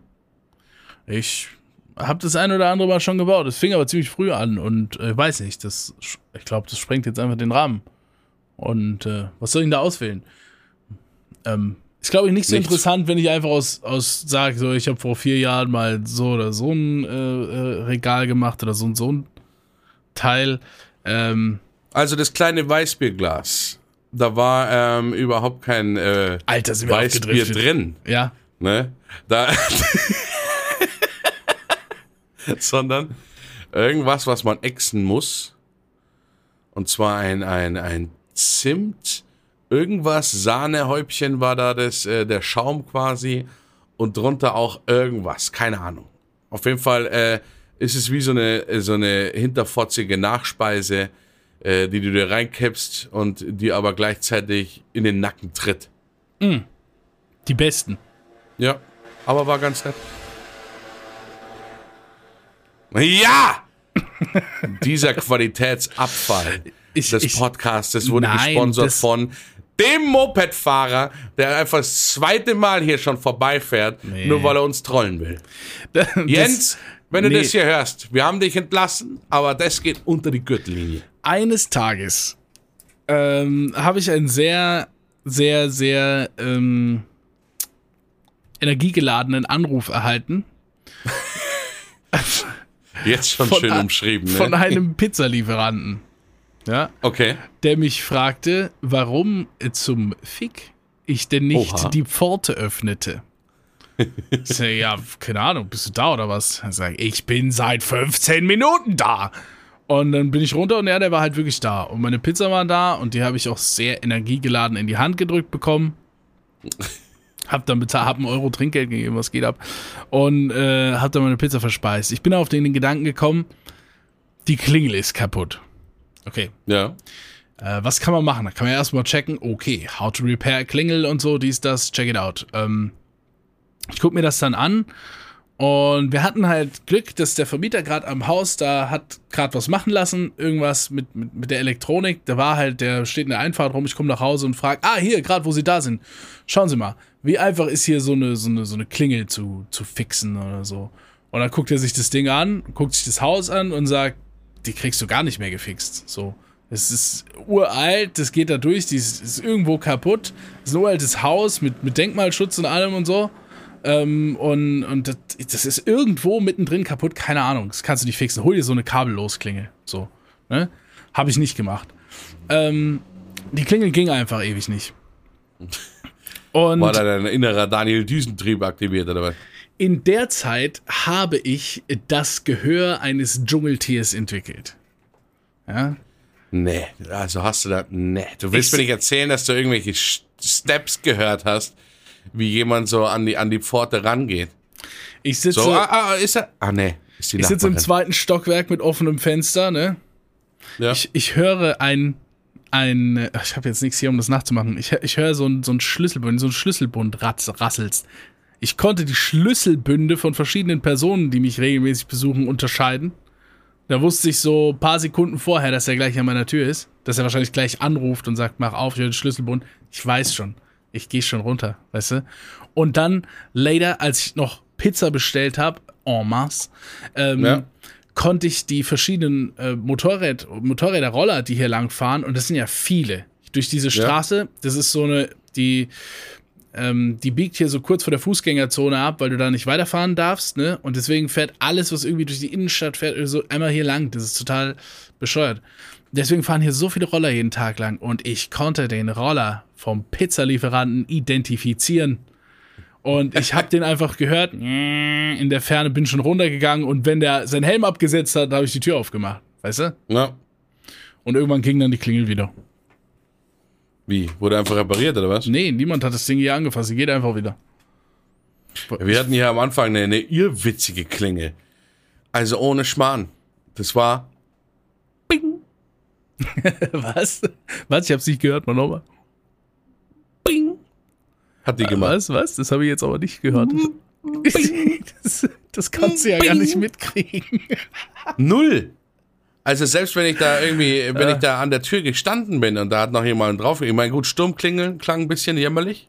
Ich habe das ein oder andere Mal schon gebaut. Das fing aber ziemlich früh an und äh, weiß nicht, das, ich glaube, das sprengt jetzt einfach den Rahmen. Und äh, was soll ich denn da auswählen? Ähm, ist, glaube ich, nicht so Nichts. interessant, wenn ich einfach aus, aus sage, so, ich habe vor vier Jahren mal so oder so ein äh, äh, Regal gemacht oder so und so ein Teil. Ähm, Also das kleine Weißbierglas. Da war ähm, überhaupt kein äh, Alter, sind wir Weißbier drin. ja. Ne? Da <laughs> Sondern irgendwas, was man exen muss. Und zwar ein, ein, ein Zimt, irgendwas, Sahnehäubchen war da das, äh, der Schaum quasi. Und drunter auch irgendwas, keine Ahnung. Auf jeden Fall äh, ist es wie so eine, so eine hinterfotzige Nachspeise, äh, die du dir reinkippst und die aber gleichzeitig in den Nacken tritt. Die besten. Ja, aber war ganz nett. Ja! <laughs> Dieser Qualitätsabfall Ich- des Podcastes wurde Nein, gesponsert von dem Mopedfahrer, der einfach das zweite Mal hier schon vorbeifährt, Nee. nur weil er uns trollen will. <laughs> Jens, wenn du nee. das hier hörst, wir haben dich entlassen, aber das geht unter die Gürtellinie. eines Tages ähm, habe ich einen sehr, sehr, sehr ähm, energiegeladenen Anruf erhalten <laughs> Jetzt schon Von schön umschrieben, ne? von einem Pizzalieferanten. Ja, okay. der mich fragte, warum zum Fick ich denn nicht Oha. die Pforte öffnete. Ich sag, ja, keine Ahnung, bist du da oder was? Er sagt, ich bin seit 15 Minuten da. Und dann bin ich runter und ja, der war halt wirklich da. Und meine Pizza war da und die habe ich auch sehr energiegeladen in die Hand gedrückt bekommen. Hab dann bezahlt, hab einen Euro Trinkgeld gegeben, was geht ab. Und äh, hab dann meine Pizza verspeist. Ich bin auf den Gedanken gekommen, die Klingel ist kaputt. Okay, Ja. äh, was kann man machen? Da kann man erstmal checken, okay, how to repair Klingel und so, dies, das, check it out. Ähm, ich gucke mir das dann an und wir hatten halt Glück, dass der Vermieter gerade am Haus da hat gerade was machen lassen, irgendwas mit, mit, mit der Elektronik. Da war halt, der steht in der Einfahrt rum, ich komme nach Hause und frage, ah, hier, gerade wo Sie da sind, schauen Sie mal, wie einfach ist hier so eine, so eine, so eine Klingel zu, zu fixen oder so. Und dann guckt er sich das Ding an, guckt sich das Haus an und sagt, die kriegst du gar nicht mehr gefixt. So. Es ist uralt, das geht da durch, die ist, ist irgendwo kaputt. Es ist ein uraltes Haus mit, mit Denkmalschutz und allem und so. Ähm, und und das, das ist irgendwo mittendrin kaputt, keine Ahnung. Das kannst du nicht fixen. Hol dir so eine Kabellosklingel. So. Ne? Habe ich nicht gemacht. Ähm, die Klingel ging einfach ewig nicht. <laughs> Und War da dein innerer Daniel Düsentrieb aktiviert oder was? In der Zeit habe ich das Gehör eines Dschungeltiers entwickelt. Ja. Nee, also hast du da. Nee. Du willst Ich- mir nicht erzählen, dass du irgendwelche Steps gehört hast, wie jemand so an die, an die Pforte rangeht. Ich sitze, So, ah, ah, ist er. Ah, nee, ist die ich sitze im zweiten Stockwerk mit offenem Fenster, ne? Ja. Ich, ich höre ein, ein, äh, ich habe jetzt nichts hier, um das nachzumachen. Ich, ich höre so ein, so ein Schlüsselbund, so ein Schlüsselbund ratz, rasselst. Ich konnte die Schlüsselbünde von verschiedenen Personen, die mich regelmäßig besuchen, unterscheiden. Da wusste ich so ein paar Sekunden vorher, dass er gleich an meiner Tür ist. Dass er wahrscheinlich gleich anruft und sagt, mach auf, ich höre den Schlüsselbund. Ich weiß schon. Ich gehe schon runter, weißt du? Und dann, later, als ich noch Pizza bestellt habe, en masse, ähm, Ja. konnte ich die verschiedenen äh, Motorräd, Motorräder, Roller, die hier lang fahren, und das sind ja viele, durch diese Straße, das ist so eine, die, ähm, die biegt hier so kurz vor der Fußgängerzone ab, weil du da nicht weiterfahren darfst, ne? Und deswegen fährt alles, was irgendwie durch die Innenstadt fährt, so einmal hier lang. Das ist total bescheuert. Deswegen fahren hier so viele Roller jeden Tag lang und ich konnte den Roller vom Pizzalieferanten identifizieren. Und ich habe den einfach gehört, <laughs> in der Ferne bin schon runtergegangen und wenn der seinen Helm abgesetzt hat, habe ich die Tür aufgemacht, weißt du? Ja. Und irgendwann ging dann die Klingel wieder. Wie? Wurde einfach repariert oder was? Nee, niemand hat das Ding hier angefasst, sie geht einfach wieder. Wir hatten hier am Anfang eine, eine irrwitzige Klingel. Also ohne Schmarrn. Das war. Bing, <laughs> Was? Was? Ich hab's nicht gehört, mal nochmal. bing. Hat die gemacht. Was? Was? Das habe ich jetzt aber nicht gehört. <laughs> Das, das kannst du ja gar nicht mitkriegen. Null. Also selbst wenn ich da irgendwie, wenn ich da an der Tür gestanden bin und da hat noch jemand drauf, ich meine, gut, Sturmklingeln klang ein bisschen jämmerlich.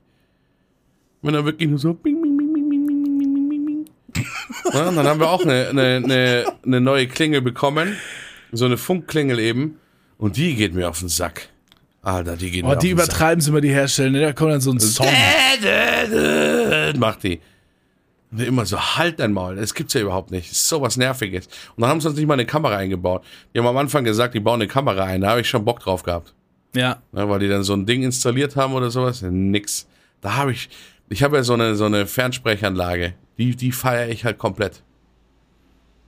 Wenn er wirklich nur so bing, bing, bing, bing, bing, bing, bing, bing. Ja, <laughs> dann haben wir auch eine, eine, eine, eine neue Klingel bekommen. So eine Funkklingel eben. Und die geht mir auf den Sack. Alter, die geht Oh, mir auf die den Sack. übertreiben sie immer, die Hersteller. Ne? Da kommt dann so ein Song. macht die. Und immer so, halt dein Maul, das gibt's ja überhaupt nicht. Das ist sowas Nerviges. Und dann haben sie uns nicht mal eine Kamera eingebaut. Die haben am Anfang gesagt, die bauen eine Kamera ein. Da habe ich schon Bock drauf gehabt. Ja. Ne, weil die dann so ein Ding installiert haben oder sowas. Nix. Da habe ich, ich habe ja so eine, so eine Fernsprechanlage. Die, die feiere ich halt komplett.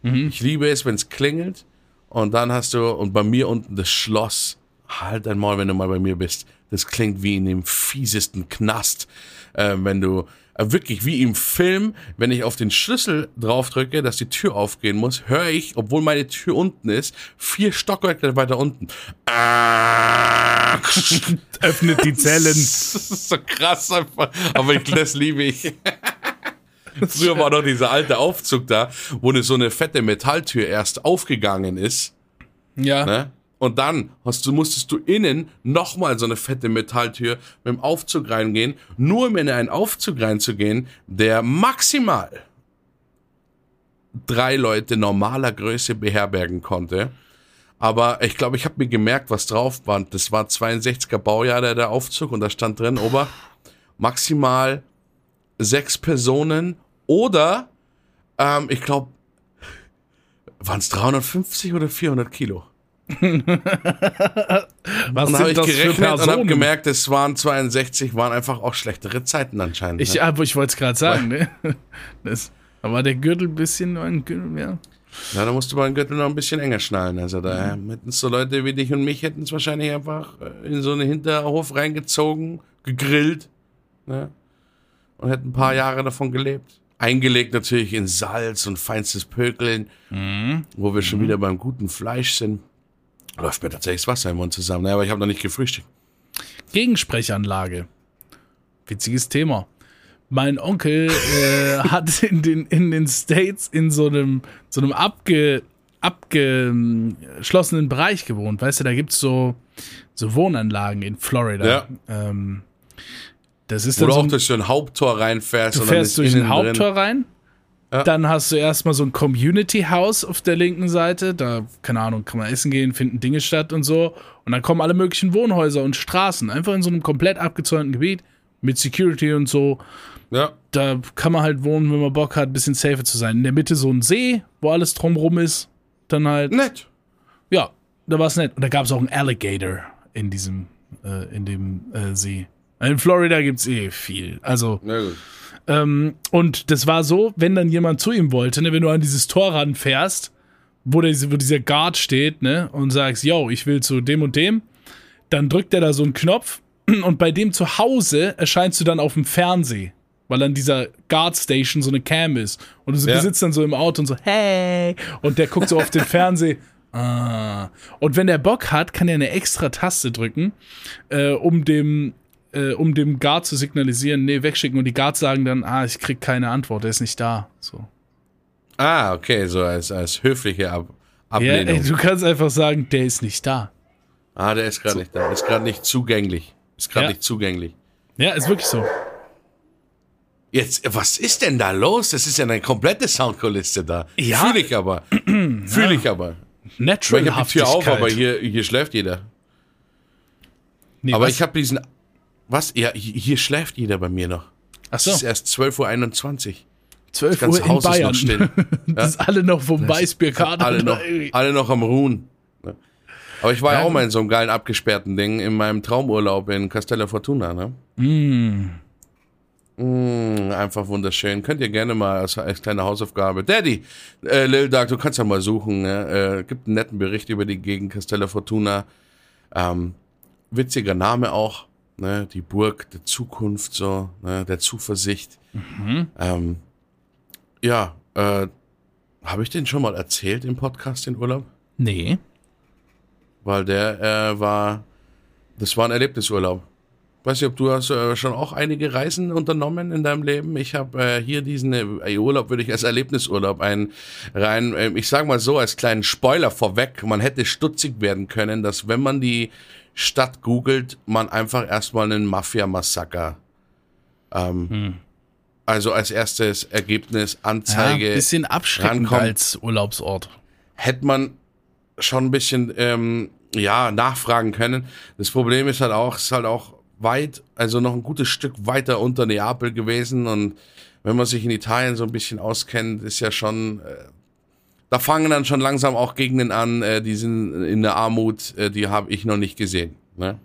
Ich liebe es, wenn es klingelt. Und dann hast du, und bei mir unten das Schloss. Halt dein Maul, wenn du mal bei mir bist. Das klingt wie in dem fiesesten Knast. Äh, wenn du, wirklich wie im Film, wenn ich auf den Schlüssel draufdrücke, dass die Tür aufgehen muss, höre ich, obwohl meine Tür unten ist, vier Stockwerke weiter unten. Ah! <laughs> Öffnet die Zellen. <laughs> Das ist so krass einfach. Aber ich, das liebe ich. <laughs> Früher war doch dieser alte Aufzug da, wo eine, so eine fette Metalltür erst aufgegangen ist. Ja. Ne? Und dann hast du, musstest du innen nochmal so eine fette Metalltür mit dem Aufzug reingehen, nur um in einen Aufzug reinzugehen, der maximal drei Leute normaler Größe beherbergen konnte. Aber ich glaube, ich habe mir gemerkt, was drauf war. Das war 62er Baujahr der, der Aufzug und da stand drin, Ober, maximal sechs Personen oder, ähm, ich glaube, waren es 350 oder 400 Kilo? <laughs> Was Und habe ich gerechnet und habe gemerkt, es waren 62, waren einfach auch schlechtere Zeiten anscheinend. Ich, ne? aber ich wollte es gerade sagen, ne? <laughs> Das, da war der Gürtel ein bisschen ein Gürtel, ja. Ja, da musste man den Gürtel noch ein bisschen enger schnallen. Also da hätten so Leute wie dich und mich hätten es wahrscheinlich einfach äh, in so einen Hinterhof reingezogen, gegrillt ne? und hätten ein paar Jahre davon gelebt. Eingelegt natürlich in Salz und feinstes Pökeln, wo wir schon wieder beim guten Fleisch sind. Läuft mir tatsächlich das Wasser im Mund zusammen. Ne? Aber ich habe noch nicht gefrühstückt. Gegensprechanlage. Witziges Thema. Mein Onkel äh, hat in den, in den States in so einem, so einem abge, abgeschlossenen Bereich gewohnt. Weißt du, da gibt es so, so Wohnanlagen in Florida. Ja. Ähm, das ist Wo du so auch ein, durch so ein Haupttor reinfährst. du fährst durch ein Haupttor Drin. rein. Ja. Dann hast du erstmal so ein Community House auf der linken Seite. Da, keine Ahnung, kann man essen gehen, finden Dinge statt und so. Und dann kommen alle möglichen Wohnhäuser und Straßen. Einfach in so einem komplett abgezäunten Gebiet mit Security und so. Ja. Da kann man halt wohnen, wenn man Bock hat, ein bisschen safer zu sein. In der Mitte so ein See, wo alles drumrum ist. Dann halt, Nett. ja, da war es nett. Und da gab es auch einen Alligator in diesem, äh, in dem äh, See. In Florida gibt es eh viel. Also, Na gut. Ähm, und das war so, wenn dann jemand zu ihm wollte, ne, wenn du an dieses Tor ranfährst, wo, der, wo dieser Guard steht, ne, und sagst, yo, ich will zu dem und dem, dann drückt er da so einen Knopf <clears throat> und bei dem zu Hause erscheinst du dann auf dem Fernseh, weil an dieser Guard Station so eine Cam ist. Und du Ja. sitzt dann so im Auto und so, hey, und der guckt so auf den Fernseher. <laughs> Ah. Und wenn der Bock hat, kann er eine extra Taste drücken, äh, um dem äh, um dem Guard zu signalisieren, nee, wegschicken. Und die Guards sagen dann, ah, ich krieg keine Antwort, er ist nicht da. So. Ah, okay, so als, als höfliche Ab Ja, Ablehnung. ey, du kannst einfach sagen, der ist nicht da. ah, der ist gerade nicht da. Ist gerade nicht zugänglich. Ist gerade Ja. nicht zugänglich. Ja, ist wirklich so. Jetzt, was ist denn da los? Das ist ja eine komplette Soundkulisse da. Ja. Fühle ich aber. <clears throat> Fühle ich aber. Natural Ich habe die Tür auf, aber hier, hier schläft jeder. nee, aber was? ich habe diesen. Was? Ja, hier, schläft jeder bei mir noch. Ach Es so, ist erst 12.21 Uhr. 12 Das ganze Uhr in Haus ist Bayern. noch still. <laughs> das ist alle noch vom Weißbierkader. Alle noch, alle noch am Ruhen. Aber ich war ja auch mal in so einem geilen abgesperrten Ding in meinem Traumurlaub in Castella Fortuna, ne? Mm, einfach wunderschön. Könnt ihr gerne mal als, als kleine Hausaufgabe. Daddy, äh, Lil Dark, du kannst ja mal suchen. Ne? Äh, gibt einen netten Bericht über die Gegend Castella Fortuna. Ähm, witziger Name auch. Ne? Die Burg der Zukunft, so, ne? der Zuversicht. Ähm, ja, äh, habe ich den schon mal erzählt im Podcast, den Urlaub? Nee. Weil der äh, war, das war ein Erlebnisurlaub. Weiß nicht, ob du hast äh, schon auch einige Reisen unternommen in deinem Leben. Ich habe äh, hier diesen äh, Urlaub würde ich als Erlebnisurlaub ein rein. Äh, ich sage mal so als kleinen Spoiler vorweg: Man hätte stutzig werden können, dass wenn man die Stadt googelt, man einfach erstmal einen Mafia-Massaker. Ähm, Also als erstes Ergebnis Ja, Anzeige bisschen abschreckend rankommt. als Urlaubsort. hätte man schon ein bisschen ähm, ja nachfragen können. Das Problem ist halt auch, es ist halt auch weit, also noch ein gutes Stück weiter unter Neapel gewesen und wenn man sich in Italien so ein bisschen auskennt, ist ja schon, äh, da fangen dann schon langsam auch Gegenden an, äh, die sind in der Armut, äh, die habe ich noch nicht gesehen. Ne?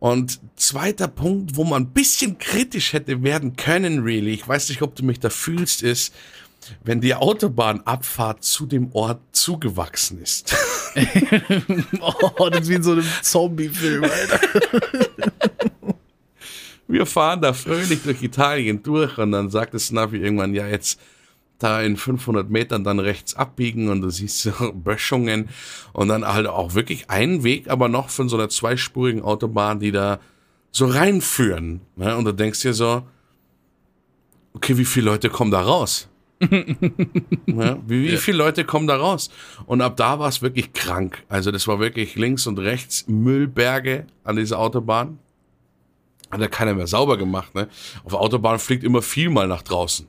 Und zweiter Punkt, wo man ein bisschen kritisch hätte werden können, really, ich weiß nicht, ob du mich da fühlst, ist, wenn die Autobahnabfahrt zu dem Ort zugewachsen ist. <laughs> Oh, das ist wie in so einem Zombie-Film, Alter. Wir fahren da fröhlich durch Italien durch und dann sagt das Navi irgendwann, ja, jetzt da in 500 Metern dann rechts abbiegen und du siehst so <laughs> Böschungen und dann halt auch wirklich einen Weg, aber noch von so einer zweispurigen Autobahn, die da so reinführen. Ne? Und du denkst dir so, okay, wie viele Leute kommen da raus? ja, <laughs> wie, wie viele Leute kommen da raus? Und ab da war es wirklich krank. Also das war wirklich links und rechts Müllberge an dieser Autobahn. Hat ja keiner mehr sauber gemacht. Ne? Auf der Autobahn fliegt immer viel mal nach draußen.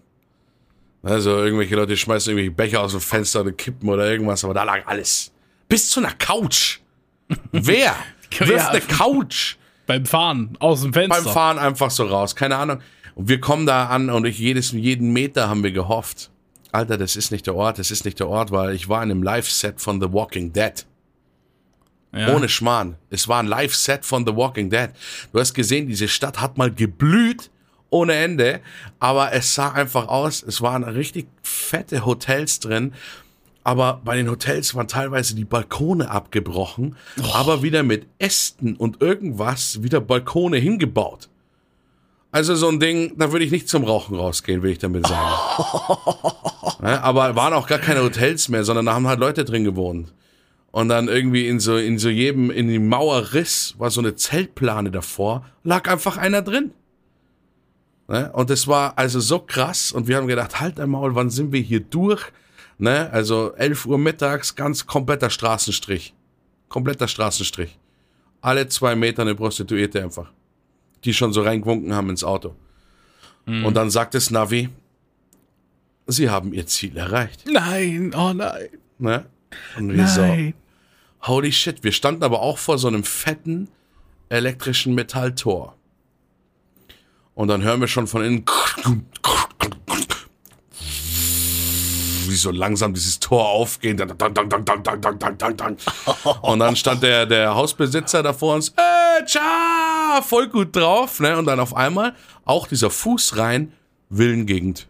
Also irgendwelche Leute schmeißen irgendwelche Becher aus dem Fenster oder kippen oder irgendwas, aber da lag alles. Bis zu einer Couch. <laughs> Wer? Wirft eine Couch? Beim Fahren aus dem Fenster. Beim Fahren einfach so raus. Keine Ahnung. Und wir kommen da an und ich jedes, jeden Meter haben wir gehofft. Alter, das ist nicht der Ort, das ist nicht der Ort, weil ich war in einem Live-Set von The Walking Dead. Ja. Ohne Schmarrn. Es war ein Live-Set von The Walking Dead. Du hast gesehen, diese Stadt hat mal geblüht ohne Ende, aber es sah einfach aus, es waren richtig fette Hotels drin, aber bei den Hotels waren teilweise die Balkone abgebrochen, oh. aber wieder mit Ästen und irgendwas wieder Balkone hingebaut. Also so ein Ding, da würde ich nicht zum Rauchen rausgehen, will ich damit sagen. ja, <laughs> aber waren auch gar keine Hotels mehr, sondern da haben halt Leute drin gewohnt. Und dann irgendwie in so, in so jedem, in dem Mauerriss war so eine Zeltplane davor, lag einfach einer drin. Ne? Und das war also so krass und wir haben gedacht, halt einmal, wann sind wir hier durch? Ne? Also 11 Uhr mittags, ganz kompletter Straßenstrich. Kompletter Straßenstrich. Alle zwei Meter eine Prostituierte einfach die schon so reingewunken haben ins Auto. Mhm. Und dann sagt das Navi, sie haben ihr Ziel erreicht. Nein, oh nein. Ne? Und wir nein. so, holy shit. Wir standen aber auch vor so einem fetten elektrischen Metalltor. Und dann hören wir schon von innen wie so langsam dieses Tor aufgehen. Und dann stand der, der Hausbesitzer da vor uns, äh, tja, voll gut drauf. Ne? Und dann auf einmal auch dieser Fuß rein, Villengegend.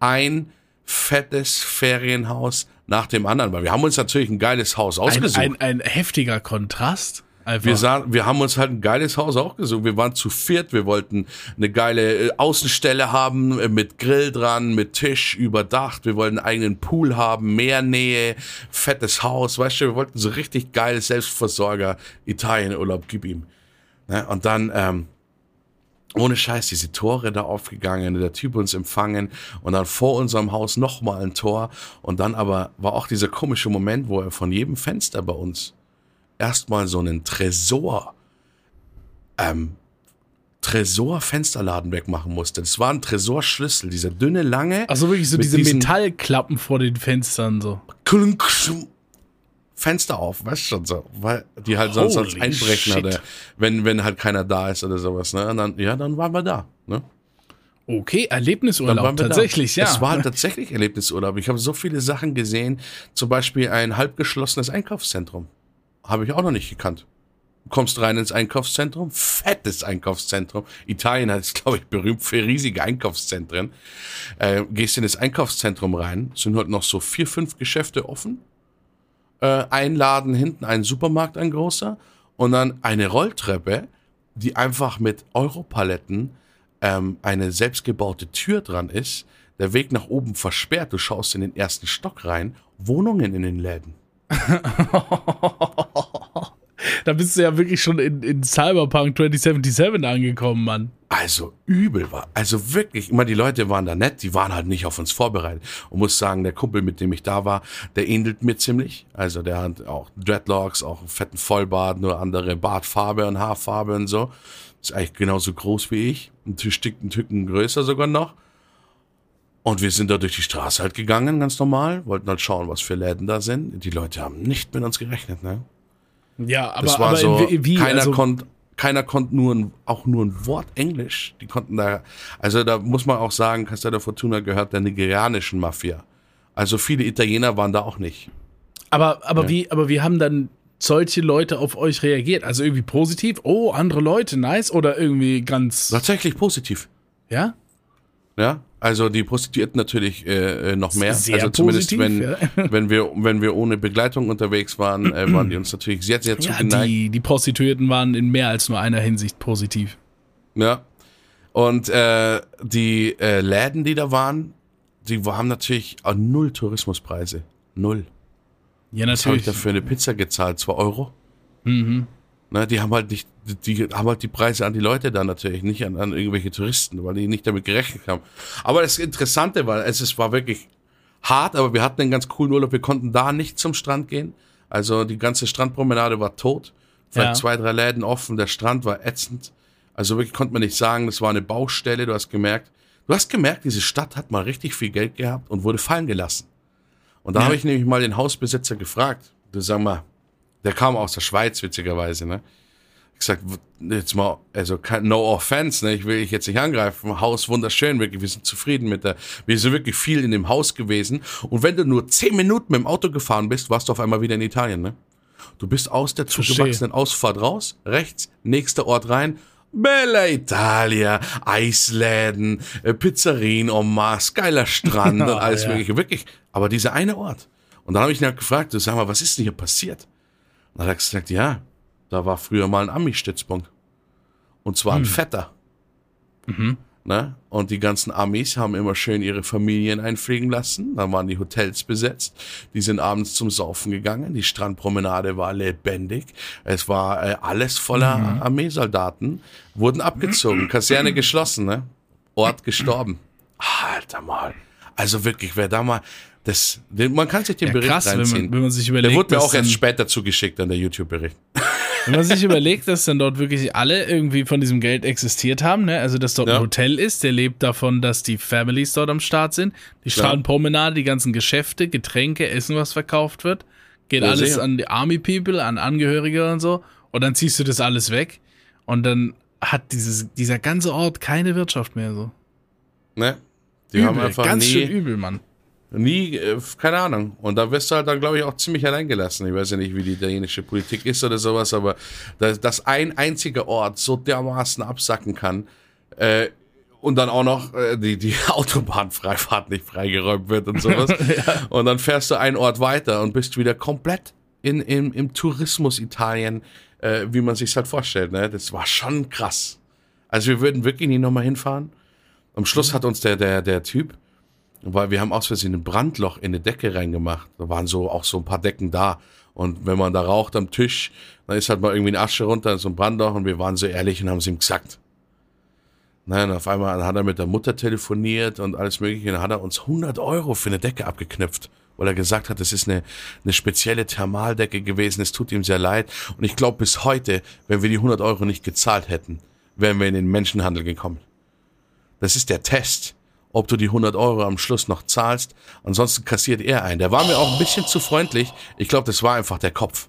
Ein fettes Ferienhaus nach dem anderen, weil wir haben uns natürlich ein geiles Haus ausgesucht. Ein, ein, ein heftiger Kontrast. Wir, sahen, wir haben uns halt ein geiles Haus auch gesucht. Wir waren zu viert. Wir wollten eine geile äh, Außenstelle haben äh, mit Grill dran, mit Tisch überdacht. Wir wollten einen eigenen Pool haben, Meernähe, fettes Haus. Weißt du, wir wollten so richtig geiles Selbstversorger Italienurlaub, gib ihm. Ne? Und dann, ähm, ohne Scheiß, diese Tore da aufgegangen, der Typ uns empfangen und dann vor unserem Haus nochmal ein Tor und dann aber war auch dieser komische Moment, wo er von jedem Fenster bei uns erstmal so einen Tresor, ähm, Tresor-Fensterladen wegmachen musste. Das war ein Tresorschlüssel, dieser dünne, lange. Also wirklich so diese Metallklappen vor den Fenstern so. Fenster auf, weißt du schon so, weil die halt sonst, sonst einbrechen hatte, wenn, wenn halt keiner da ist oder sowas, ne? Und dann, ja, dann waren wir da, ne? Okay, Erlebnisurlaub, tatsächlich, da. ja. Es war tatsächlich Erlebnisurlaub. Ich habe so viele Sachen gesehen, zum Beispiel ein halbgeschlossenes Einkaufszentrum. Habe ich auch noch nicht gekannt. Du kommst rein ins Einkaufszentrum, fettes Einkaufszentrum. Italien ist, glaube ich, berühmt für riesige Einkaufszentren. Äh, gehst in das Einkaufszentrum rein, sind heute noch so vier, fünf Geschäfte offen. Äh, ein Laden hinten, ein Supermarkt, ein großer. Und dann eine Rolltreppe, die einfach mit Europaletten ähm, eine selbstgebaute Tür dran ist. Der Weg nach oben versperrt. Du schaust in den ersten Stock rein. Wohnungen in den Läden. Da bist du ja wirklich schon in, in Cyberpunk 2077 angekommen, Mann. Also übel war. Also wirklich, immer die Leute waren da nett, die waren halt nicht auf uns vorbereitet. Und muss sagen, der Kumpel, mit dem ich da war, der ähnelt mir ziemlich. Also der hat auch Dreadlocks, auch einen fetten Vollbart, nur andere Bartfarbe und Haarfarbe und so. Ist eigentlich genauso groß wie ich. Ein Stück, ein Tücken größer sogar noch. Und wir sind da durch die Straße halt gegangen, ganz normal, wollten halt schauen, was für Läden da sind. Die Leute haben nicht mit uns gerechnet, ne? Ja, aber, das war aber so, wie, keiner also konnte keiner konnte nur ein, auch nur ein Wort Englisch. Die konnten da, also da muss man auch sagen, Castello Fortuna gehört der nigerianischen Mafia. Also viele Italiener waren da auch nicht. Aber, aber ja. wie, aber wie haben dann solche Leute auf euch reagiert? Also irgendwie positiv? Oh, andere Leute, nice? Oder irgendwie ganz. Tatsächlich positiv. Ja? Ja, also die Prostituierten natürlich äh, äh noch mehr. Sehr also zumindest positiv, wenn, ja. <laughs> wenn wir wenn wir ohne Begleitung unterwegs waren, äh, waren die uns natürlich sehr sehr zugeneigt. Ja, die, die Prostituierten waren in mehr als nur einer Hinsicht positiv. Ja. Und äh, die äh, Läden, die da waren, die haben natürlich auch null Tourismuspreise. Null. Ja, Was habe ich natürlich. da für eine Pizza gezahlt? Zwei Euro? Mhm. Ne, die haben halt nicht, die haben halt die Preise an die Leute dann natürlich, nicht an, an irgendwelche Touristen, weil die nicht damit gerechnet haben. Aber das Interessante war, es, es war wirklich hart, aber wir hatten einen ganz coolen Urlaub. Wir konnten da nicht zum Strand gehen. Also die ganze Strandpromenade war tot. Vielleicht Ja. zwei, drei Läden offen. Der Strand war ätzend. Also wirklich konnte man nicht sagen, das war eine Baustelle. Du hast gemerkt, du hast gemerkt, diese Stadt hat mal richtig viel Geld gehabt und wurde fallen gelassen. Und da Ja. habe ich nämlich mal den Hausbesitzer gefragt. Du sag mal, der kam aus der Schweiz, witzigerweise, ne? Ich gesagt, jetzt mal, also kein, no offense, ne? Ich will dich jetzt nicht angreifen. Haus wunderschön, wirklich. Wir sind zufrieden mit der, wir sind wirklich viel in dem Haus gewesen. Und wenn du nur zehn Minuten mit dem Auto gefahren bist, warst du auf einmal wieder in Italien, ne? Du bist aus der zugewachsenen Ausfahrt raus, rechts, nächster Ort rein. Bella Italia, Eisläden, äh, Pizzerien en masse, geiler Strand <laughs> und alles Ja. mögliche. Wirklich. Aber dieser eine Ort. Und dann habe ich ihn halt gefragt, du sag mal, was ist denn hier passiert? Dann hat er gesagt, ja, da war früher mal ein Ami-Stützpunkt. Und zwar ein fetter. Ne? Und die ganzen Amis haben immer schön ihre Familien einfliegen lassen. Dann waren die Hotels besetzt. Die sind abends zum Saufen gegangen. Die Strandpromenade war lebendig. Es war äh, alles voller Armeesoldaten. Wurden abgezogen. <clears throat> Kaserne geschlossen. Ne? Ort gestorben. Alter mal. Also wirklich, wer da mal das, man kann sich den Ja, Bericht krass, wenn reinziehen. man, wenn man sich überlegt. der wurde mir auch erst später zugeschickt, dann der YouTube-Bericht. Wenn man sich überlegt, dass dann dort wirklich alle irgendwie von diesem Geld existiert haben, ne? also dass dort Ja. ein Hotel ist, der lebt davon, dass die Families dort am Start sind, die Strandpromenade, die ganzen Geschäfte, Getränke, Essen, was verkauft wird, geht Ja, alles sicher. an die Army People, an Angehörige und so und dann ziehst du das alles weg und dann hat dieses, dieser ganze Ort keine Wirtschaft mehr so. Ne? Die Übel, haben einfach ganz nie, schön übel, Mann. Nie, äh, keine Ahnung. Und da wirst du halt dann, glaube ich, auch ziemlich allein gelassen. Ich weiß ja nicht, wie die italienische Politik ist oder sowas, aber dass, dass ein einziger Ort so dermaßen absacken kann äh, und dann auch noch äh, die, die <laughs> Autobahnfreifahrt nicht freigeräumt wird und sowas. <laughs> Und dann fährst du einen Ort weiter und bist wieder komplett in, in, im Tourismus Italien, äh, wie man sich halt vorstellt. Ne? Das war schon krass. Also wir würden wirklich nie nochmal hinfahren. Am Schluss hat uns der, der, der Typ, weil wir haben aus Versehen ein Brandloch in eine Decke reingemacht. Da waren so auch so ein paar Decken da. Und wenn man da raucht am Tisch, dann ist halt mal irgendwie eine Asche runter, so ein Brandloch. Und wir waren so ehrlich und haben es ihm gesagt. Nein, auf einmal hat er mit der Mutter telefoniert und alles mögliche. Dann hat er uns 100 Euro für eine Decke abgeknüpft, weil er gesagt hat, das ist eine, eine spezielle Thermaldecke gewesen. Es tut ihm sehr leid. Und ich glaube bis heute, wenn wir die 100 Euro nicht gezahlt hätten, wären wir in den Menschenhandel gekommen. Das ist der Test, ob du die 100 Euro am Schluss noch zahlst. Ansonsten kassiert er ein. Der war mir auch ein bisschen zu freundlich. Ich glaube, das war einfach der Kopf.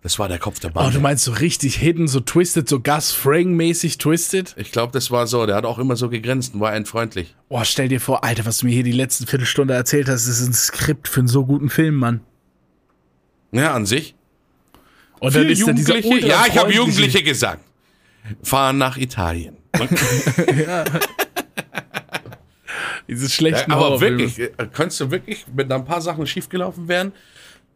Das war der Kopf der Oh, du Bande. meinst so richtig hidden, so twisted, so Gus Fring-mäßig twisted? ich glaube, das war so. Der hat auch immer so gegrinst und war entfreundlich. Oh, stell dir vor, Alter, was du mir hier die letzten Viertelstunde erzählt hast, ist ein Skript für einen so guten Film, Mann. Ja, an sich. Und Für dann ist da dieser Jugendliche. Ja, ich habe Jugendliche gesagt. Fahren nach Italien. <laughs> <laughs> Diese schlechten aber Horrorfilme. wirklich, äh, könntest du wirklich, wenn da ein paar Sachen schiefgelaufen wären,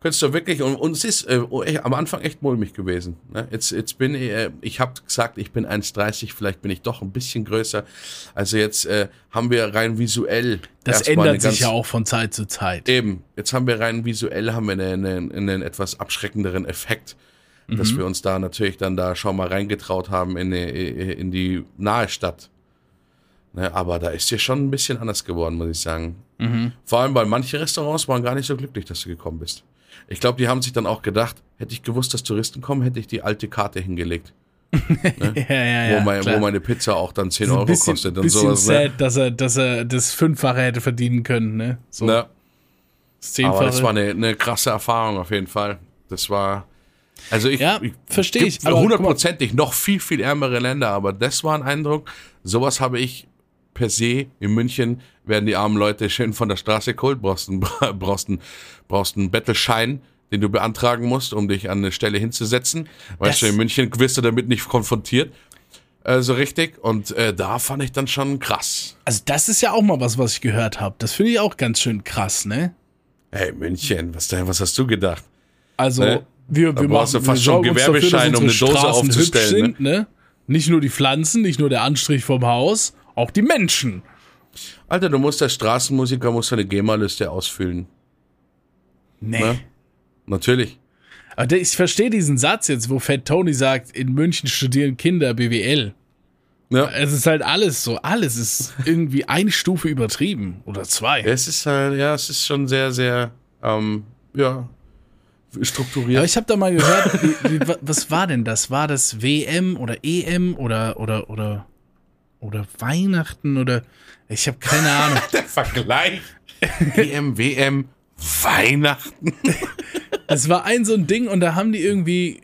könntest du wirklich, und, und es ist äh, echt- am Anfang echt mulmig gewesen. Ne? Jetzt, jetzt bin ich, äh, ich habe gesagt, ich bin 1,30, vielleicht bin ich doch ein bisschen größer. Also jetzt äh, haben wir rein visuell. Das ändert sich ganz- ja auch von Zeit zu Zeit. Eben, jetzt haben wir rein visuell haben wir einen, einen, einen etwas abschreckenderen Effekt, dass wir uns da natürlich dann da schon mal reingetraut haben in, die- in die nahe Stadt. Ne, aber da ist hier schon ein bisschen anders geworden, muss ich sagen. Vor allem, weil manche Restaurants waren gar nicht so glücklich, dass du gekommen bist. Ich glaube, die haben sich dann auch gedacht, hätte ich gewusst, dass Touristen kommen, hätte ich die alte Karte hingelegt, <laughs> ja, ja, ja. wo, mein, wo meine Pizza auch dann 10 Ist ein Euro bisschen, kostet und bisschen sowas. Ne? sad, dass er, dass er das Fünffache hätte verdienen können, ne? So Ne? das. Aber das war eine, eine krasse Erfahrung auf jeden Fall. Das war. Also ich, Ja, ich versteh ich, hundertprozentig noch viel, viel ärmere Länder, aber das war ein Eindruck. Sowas habe ich per se in München werden die armen Leute schön von der Straße geholt, brauchst einen, <laughs> brauchst einen, brauchst einen Bettelschein, den du beantragen musst, um dich an eine Stelle hinzusetzen. Weißt Das- du, in München wirst du damit nicht konfrontiert. Äh, so richtig. Und äh, da fand ich dann schon krass. Also das ist ja auch mal was, was ich gehört habe. Das finde ich auch ganz schön krass, ne? Hey, München, was, denn, was hast du gedacht? Also Ne? wir, wir brauchst machen du fast schon sorgen uns dafür, Gewerbeschein, um eine Dose Straßen aufzustellen, Sind, ne? Nicht nur die Pflanzen, nicht nur der Anstrich vom Haus, auch die Menschen. Alter, du musst als Straßenmusiker musst eine GEMA-Liste ausfüllen. Nee. Ne? Natürlich. Aber ich verstehe diesen Satz jetzt, wo Fat Tony sagt, in München studieren Kinder BWL. Ja. Es ist halt alles so, alles ist irgendwie eine Stufe übertrieben oder zwei. Es ist halt, ja, es ist schon sehr, sehr, ähm, ja, strukturiert. Aber ich habe da mal gehört, wie, wie, wa- was war denn das? War das WM oder EM oder oder oder oder Weihnachten oder ich habe keine Ahnung. <laughs> der Vergleich. WM, WM, Weihnachten. <laughs> Es war ein so ein Ding und da haben die irgendwie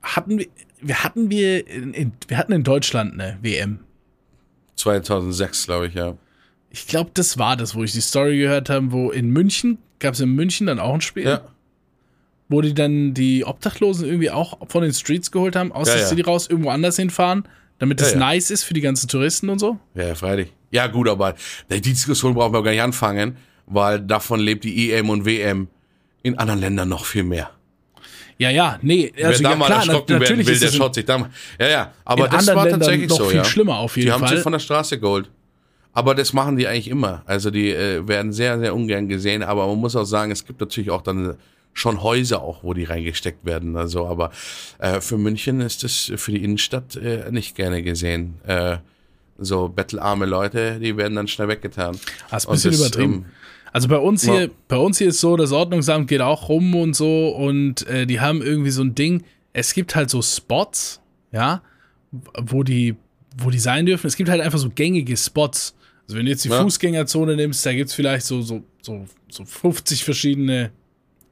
hatten wir wir hatten wir in, in, wir hatten in Deutschland eine WM. 2006, glaube ich, ja. Ich glaube, das war das, wo ich die Story gehört habe, wo in München gab es in München dann auch ein Spiel, Ja, wo die dann die Obdachlosen irgendwie auch von den Streets geholt haben, aus Ja, der ja. City raus irgendwo anders hinfahren, damit das Ja, ja. nice ist für die ganzen Touristen und so. ja, freilich. Ja, gut, aber die Diskussion brauchen wir gar nicht anfangen, weil davon lebt die EM und WM in anderen Ländern noch viel mehr. Ja, ja, nee, also Wer da ja mal klar, na, erschrocken werden will, ist der es schaut sich da mal. Ja, ja, aber das war Ländern tatsächlich noch so, viel ja. schlimmer auf jeden die haben Fall. sich von der Straße geholt. Aber das machen die eigentlich immer. Also die äh, werden sehr, sehr ungern gesehen. Aber man muss auch sagen, es gibt natürlich auch dann schon Häuser auch, wo die reingesteckt werden. Also, aber äh, für München ist das für die Innenstadt äh, nicht gerne gesehen. Äh, so bettelarme Leute, die werden dann schnell weggetan. Ah, ist ein bisschen das, übertrieben. ähm, Also bei uns hier, Ja. bei uns hier ist so, das Ordnungsamt geht auch rum und so und äh, die haben irgendwie so ein Ding. Es gibt halt so Spots, ja, wo die, wo die sein dürfen. Es gibt halt einfach so gängige Spots. Also wenn du jetzt die Ja. Fußgängerzone nimmst, da gibt's vielleicht so, so, so, so 50 verschiedene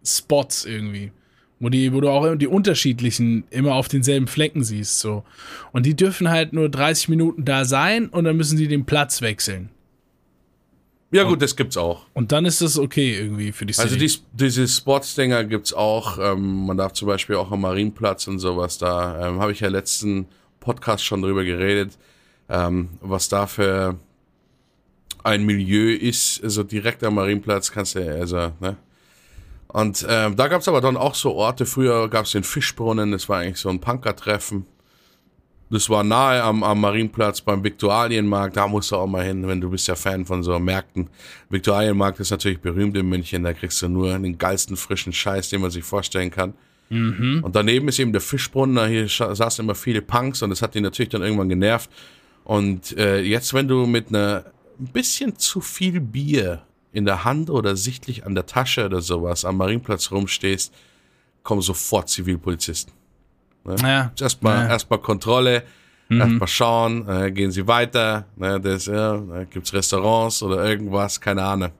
Spots irgendwie. Wo, die, wo du auch die unterschiedlichen immer auf denselben Flecken siehst. So. Und die dürfen halt nur 30 Minuten da sein und dann müssen die den Platz wechseln. ja gut, das gibt's auch. Und dann ist das okay irgendwie für die City. Also die, diese Sportsdinger gibt's auch. Ähm, man darf zum Beispiel auch am Marienplatz und sowas da. Ähm, Habe ich ja letzten Podcast schon drüber geredet, ähm, was da für ein Milieu ist. Also direkt am Marienplatz kannst du, also, ne? Und ähm, da gab's aber dann auch so Orte. Früher gab's den Fischbrunnen, das war eigentlich so ein Punkertreffen. Das war nahe am, am Marienplatz beim Viktualienmarkt. Da musst du auch mal hin, wenn du bist ja Fan von so Märkten. Viktualienmarkt ist natürlich berühmt in München. Da kriegst du nur den geilsten frischen Scheiß, den man sich vorstellen kann. Und daneben ist eben der Fischbrunnen. Da hier saßen immer viele Punks und das hat die natürlich dann irgendwann genervt. Und äh, jetzt, wenn du mit einer ein bisschen zu viel Bier in der Hand oder sichtlich an der Tasche oder sowas am Marienplatz rumstehst, kommen sofort Zivilpolizisten. ja, Erstmal Ja. erstmal Kontrolle, Mhm. erstmal schauen, äh, gehen Sie weiter, ne, das, ja, da gibt's Restaurants oder irgendwas, keine Ahnung.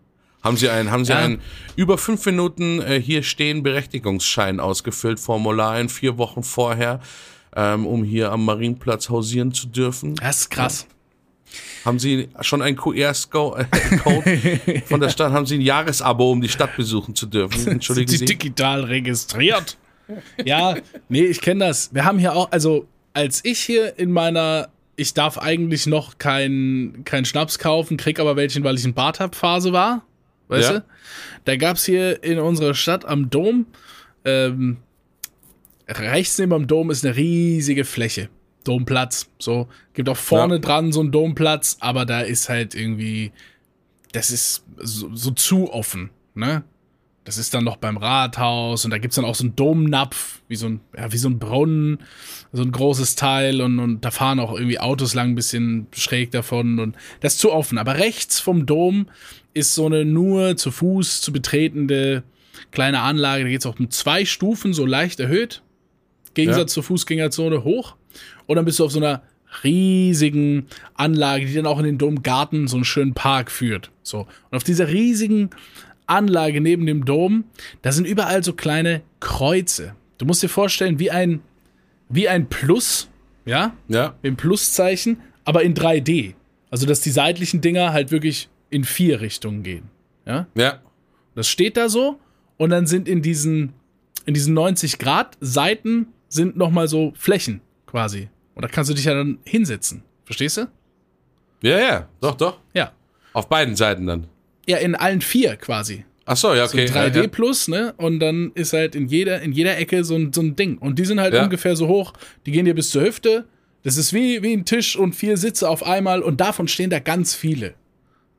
Haben Sie einen, haben Sie Ja. einen über fünf Minuten äh, hier stehen Berechtigungsschein ausgefüllt, Formular in vier Wochen vorher, ähm, um hier am Marienplatz hausieren zu dürfen? das ist krass. Haben Sie schon einen QR-Code <laughs> von der Stadt? Haben Sie ein Jahresabo, um die Stadt besuchen zu dürfen? Entschuldigen Sind Sie. die digital registriert? ja, nee, ich kenne das. Wir haben hier auch, also als ich hier in meiner, ich darf eigentlich noch keinen kein Schnaps kaufen, krieg aber welchen, weil ich ein Bart hab, Phase war, weißt Ja. du? Da gab's hier in unserer Stadt am Dom, ähm, rechts neben dem Dom ist eine riesige Fläche. Domplatz. So, gibt auch vorne Ja. dran so einen Domplatz, aber da ist halt irgendwie, das ist so, so zu offen, ne? Das ist dann noch beim Rathaus und da gibt's dann auch so einen Domnapf, wie so ein, ja, wie so ein Brunnen, so ein großes Teil und, und da fahren auch irgendwie Autos lang ein bisschen schräg davon und das ist zu offen. Aber rechts vom Dom ist so eine nur zu Fuß zu betretende kleine Anlage, da geht's auch mit zwei Stufen so leicht erhöht. Gegensatz zur Fußgängerzone hoch. Und dann bist du auf so einer riesigen Anlage, die dann auch in den Domgarten so einen schönen Park führt. So. Und auf dieser riesigen Anlage neben dem Dom, da sind überall so kleine Kreuze. Du musst dir vorstellen, wie ein, wie ein Plus, ja, Ja, dem Pluszeichen, aber in 3D. Also, dass die seitlichen Dinger halt wirklich in vier Richtungen gehen. Ja. ja. Das steht da so und dann sind in diesen, in diesen 90 Grad Seiten sind nochmal so Flächen quasi. Und da kannst du dich ja dann hinsetzen. Verstehst du? Ja, ja, doch, doch. Ja. Auf beiden Seiten dann. Ja, in allen vier quasi. Ach so, ja, okay. So 3D ja, ja. plus, ne? Und dann ist halt in jeder, in jeder Ecke so ein, so ein Ding. Und die sind halt Ja. ungefähr so hoch, die gehen dir bis zur Hüfte. Das ist wie, wie ein Tisch und vier Sitze auf einmal und davon stehen da ganz viele.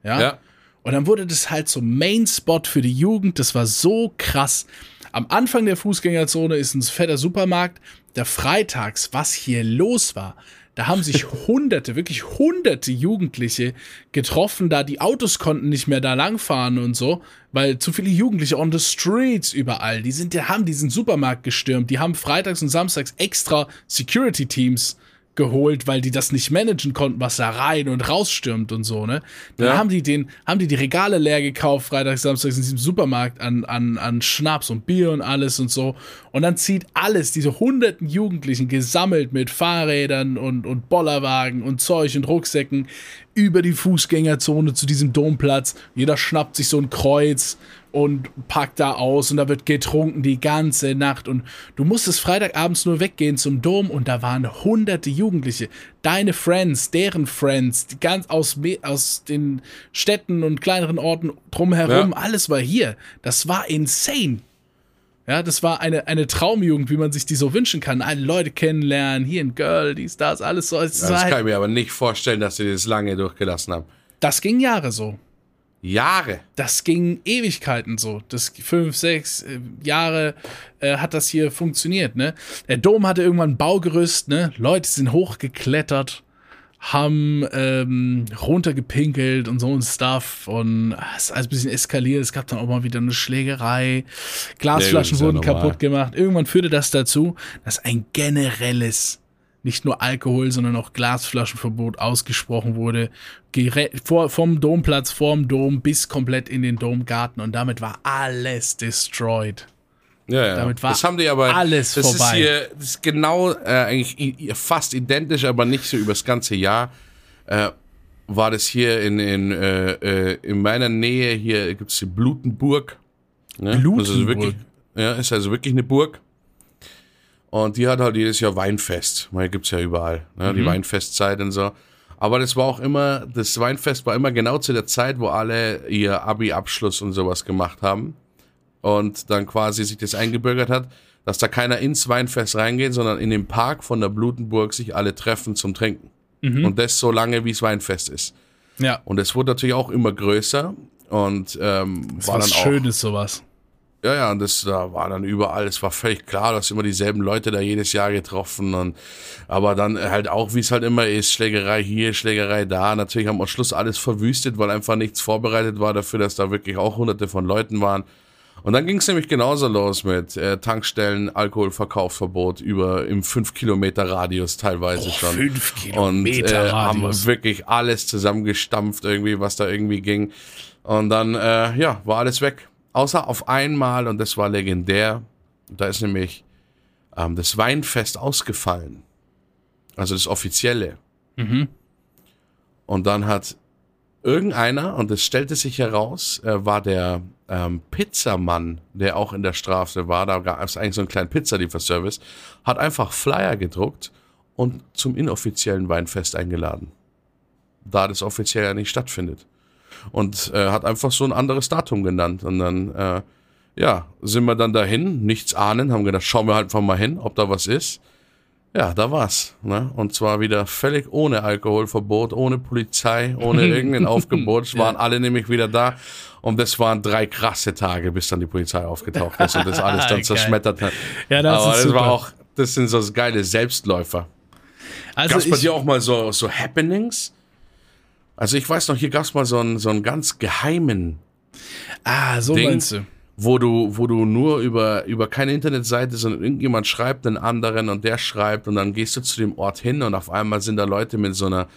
Ja. Ja. Und dann wurde das halt so Main Spot für die Jugend. Das war so krass. Am Anfang der Fußgängerzone ist ein fetter Supermarkt. Der Freitags, was hier los war. Da haben sich <laughs> hunderte, wirklich hunderte Jugendliche getroffen, da die Autos konnten nicht mehr da langfahren und so, weil zu viele Jugendliche on the streets überall. Die sind, die haben diesen Supermarkt gestürmt. Die haben freitags und samstags extra Security Teams geholt, weil die das nicht managen konnten, was da rein und rausstürmt und so, ne? Dann Ja. haben die den, haben die die Regale leer gekauft, freitags, samstags in diesem Supermarkt an, an, an Schnaps und Bier und alles und so. Und dann zieht alles, diese hunderten Jugendlichen gesammelt mit Fahrrädern und, und Bollerwagen und Zeug und Rucksäcken über die Fußgängerzone zu diesem Domplatz. Jeder schnappt sich so ein Kreuz und packt da aus und da wird getrunken die ganze Nacht und du musstest Freitagabends nur weggehen zum Dom und da waren hunderte Jugendliche, deine Friends, deren Friends, die ganz aus, aus den Städten und kleineren Orten drumherum, Ja. alles war hier. Das war insane. Ja, das war eine, eine Traumjugend, wie man sich die so wünschen kann. Alle Leute kennenlernen, hier ein Girl, dies, das, alles so. Es Das war kann ich mir aber nicht vorstellen, dass sie das lange durchgelassen haben. das ging Jahre so. Jahre. Das ging Ewigkeiten so. Das fünf, sechs äh, Jahre äh, hat das hier funktioniert, ne? Der Dom hatte irgendwann ein Baugerüst, ne? Leute sind hochgeklettert, haben ähm, runtergepinkelt und so ein Stuff und ah, es ist alles ein bisschen eskaliert. Es gab dann auch mal wieder eine Schlägerei. Glasflaschen ja wurden normal. kaputt gemacht. Irgendwann führte das dazu, dass ein generelles nicht nur Alkohol, sondern auch Glasflaschenverbot ausgesprochen wurde. Vor, vom Domplatz, vorm Dom bis komplett in den Domgarten und damit war alles destroyed. Ja, ja. Damit war das haben die aber alles das vorbei. Ist hier, das ist genau äh, eigentlich fast identisch, aber nicht so übers ganze Jahr. Äh, war das hier in, in, äh, äh, in meiner Nähe, hier gibt es die Blutenburg. Ne? Blutenburg? wirklich, ja, ist also wirklich eine Burg. Und die hat halt jedes Jahr Weinfest. Weil gibt es ja überall, ne? Mhm. die Weinfestzeit und so. Aber das war auch immer, das Weinfest war immer genau zu der Zeit, wo alle ihr Abi-Abschluss und sowas gemacht haben und dann quasi sich das eingebürgert hat, dass da keiner ins Weinfest reingeht, sondern in den Park von der Blutenburg sich alle treffen zum Trinken. Mhm. Und das so lange, wie es Weinfest ist. Ja, Und es wurde natürlich auch immer größer und ähm, das war dann was auch. Schönes sowas. Ja, ja, und das da war dann überall, es war völlig klar, dass immer dieselben Leute da jedes Jahr getroffen und aber dann halt auch, wie es halt immer ist, Schlägerei hier, Schlägerei da. Natürlich haben am Schluss alles verwüstet, weil einfach nichts vorbereitet war dafür, dass da wirklich auch hunderte von Leuten waren. Und dann ging es nämlich genauso los mit äh, Tankstellen, Alkoholverkaufsverbot über im 5 Kilometer Radius teilweise schon. Fünf Und Kilometer äh, haben wirklich alles zusammengestampft irgendwie, was da irgendwie ging. Und dann, äh, ja, war alles weg. Außer auf einmal, und das war legendär, da ist nämlich ähm, das Weinfest ausgefallen. Also das offizielle. Und dann hat irgendeiner, und das stellte sich heraus, äh, war der ähm, Pizzamann, der auch in der Straße war, da gab es eigentlich so einen kleinen Pizzalieferservice, hat einfach Flyer gedruckt und zum inoffiziellen Weinfest eingeladen. Da das offiziell ja nicht stattfindet. Und äh, hat einfach so ein anderes Datum genannt. Und dann, äh, ja, sind wir dann dahin, nichts ahnen, haben gedacht, schauen wir halt einfach mal hin, ob da was ist. Ja, da war's. Ne? Und zwar wieder völlig ohne Alkoholverbot, ohne Polizei, ohne <laughs> irgendein Aufgebot. Es waren alle nämlich wieder da. Und das waren drei krasse Tage, bis dann die Polizei aufgetaucht ist und das alles dann <laughs> zerschmettert hat. Ja, das Aber ist das super. war auch, das sind so geile Selbstläufer. Also Gab's bei dir auch mal so, so Happenings? Also ich weiß noch, hier gab's mal so einen, so einen ganz geheimen ah, so Ding. meinst du. wo du, wo du nur über, über keine Internetseite, sondern irgendjemand schreibt den anderen und der schreibt und dann gehst du zu dem Ort hin und auf einmal sind da Leute mit so einer,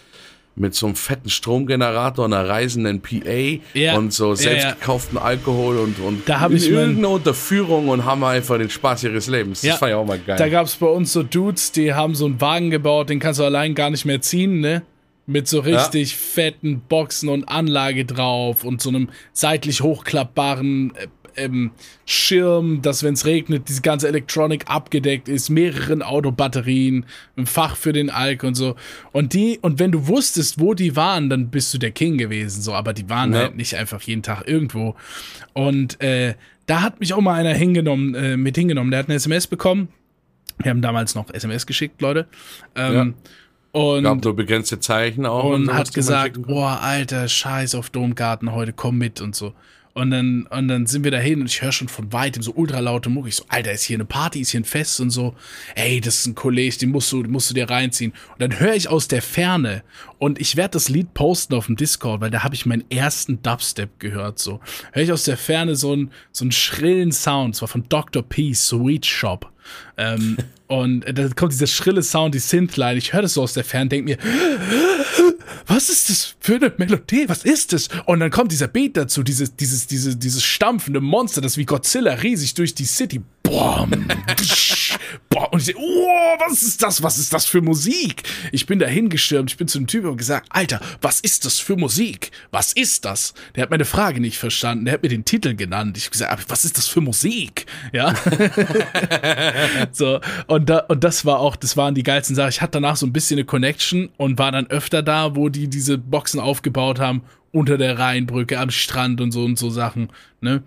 mit so einem fetten Stromgenerator, einer reisenden PA Ja, und so ja, selbst ja. gekauften Alkohol und, und Da ich irgendeiner Unterführung und haben einfach den Spaß ihres Lebens. Das Ja, fand ich auch mal geil. Da gab es bei uns so Dudes, die haben so einen Wagen gebaut, den kannst du allein gar nicht mehr ziehen, ne? Mit so richtig fetten Boxen und Anlage drauf und so einem seitlich hochklappbaren äh, ähm, Schirm, dass wenn es regnet, diese ganze Elektronik abgedeckt ist, mehreren Autobatterien, ein Fach für den Alk und so. Und die, und wenn du wusstest, wo die waren, dann bist du der King gewesen, so, aber die waren Ja. halt nicht einfach jeden Tag irgendwo. Und äh, da hat mich auch mal einer hingenommen, äh, mit hingenommen. Der hat eine SMS bekommen. Wir haben damals noch SMS geschickt, Leute. Ähm, Und, Gab nur begrenzte Zeichen auch. und was hat gesagt, boah, alter, scheiß auf Domgarten heute, komm mit und so. Und dann, und dann sind wir dahin und ich höre schon von weitem so ultralaute Mucke. Ich so, Alter, ist hier eine Party, ist hier ein Fest und so. Ey, das ist ein Kollege, den musst du, den musst du dir reinziehen. Und dann höre ich aus der Ferne und ich werde das Lied posten auf dem Discord, weil da habe ich meinen ersten Dubstep gehört. So höre ich aus der Ferne so einen so einen schrillen Sound. zwar von Dr. P, Sweet Shop. Ähm, <laughs> und da kommt dieser schrille Sound, die Synthline. Ich höre das so aus der Ferne, denke mir, was ist das für eine Melodie? Was ist das? Und dann kommt dieser Beat dazu, dieses, dieses, dieses, dieses stampfende Monster, das wie Godzilla riesig durch die City. Psch, <laughs> boah, und ich sehe, oh, was ist das? Was ist das für Musik? Ich bin da hingestürmt, ich bin zu dem Typen und gesagt, Alter, was ist das für Musik? Was ist das? Der hat meine Frage nicht verstanden, der hat mir den Titel genannt. Ich habe gesagt, was ist das für Musik? Ja. <laughs> so, und, da, und das war auch, das waren die geilsten Sachen. Ich hatte danach so ein bisschen eine Connection und war dann öfter da, wo die diese Boxen aufgebaut haben, unter der Rheinbrücke, am Strand und so und so Sachen, ne?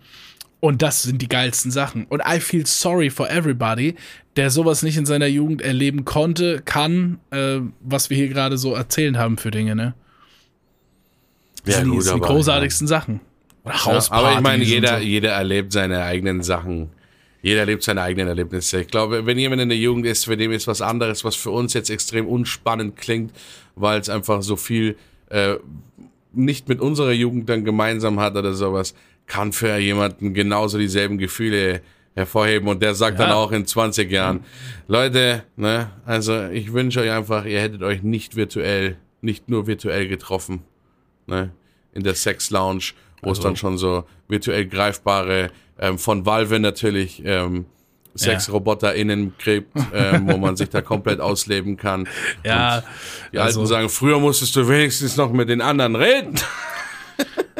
Und das sind die geilsten Sachen. Und I feel sorry for everybody, der sowas nicht in seiner Jugend erleben konnte, kann, äh, was wir hier gerade so erzählen haben für Dinge, ne? Das Ja, sind, die, gut, sind die aber- großartigsten Sachen. Oder Ja, aber ich meine, jeder, so. jeder erlebt seine eigenen Sachen. Jeder erlebt seine eigenen Erlebnisse. Ich glaube, wenn jemand in der Jugend ist, für den ist was anderes, was für uns jetzt extrem unspannend klingt, weil es einfach so viel äh, nicht mit unserer Jugend dann gemeinsam hat oder sowas, kann für jemanden genauso dieselben Gefühle hervorheben und der sagt Ja. dann auch in 20 Jahren, Leute, ne, also ich wünsche euch einfach, ihr hättet euch nicht virtuell, nicht nur virtuell getroffen, ne, in der Sex Lounge, wo es Also- dann schon so virtuell greifbare, ähm, von Valve natürlich, ähm, SexroboterInnen gibt, ähm, wo man sich da komplett ausleben kann. Ja, Die also- Alten sagen, früher musstest du wenigstens noch mit den anderen reden.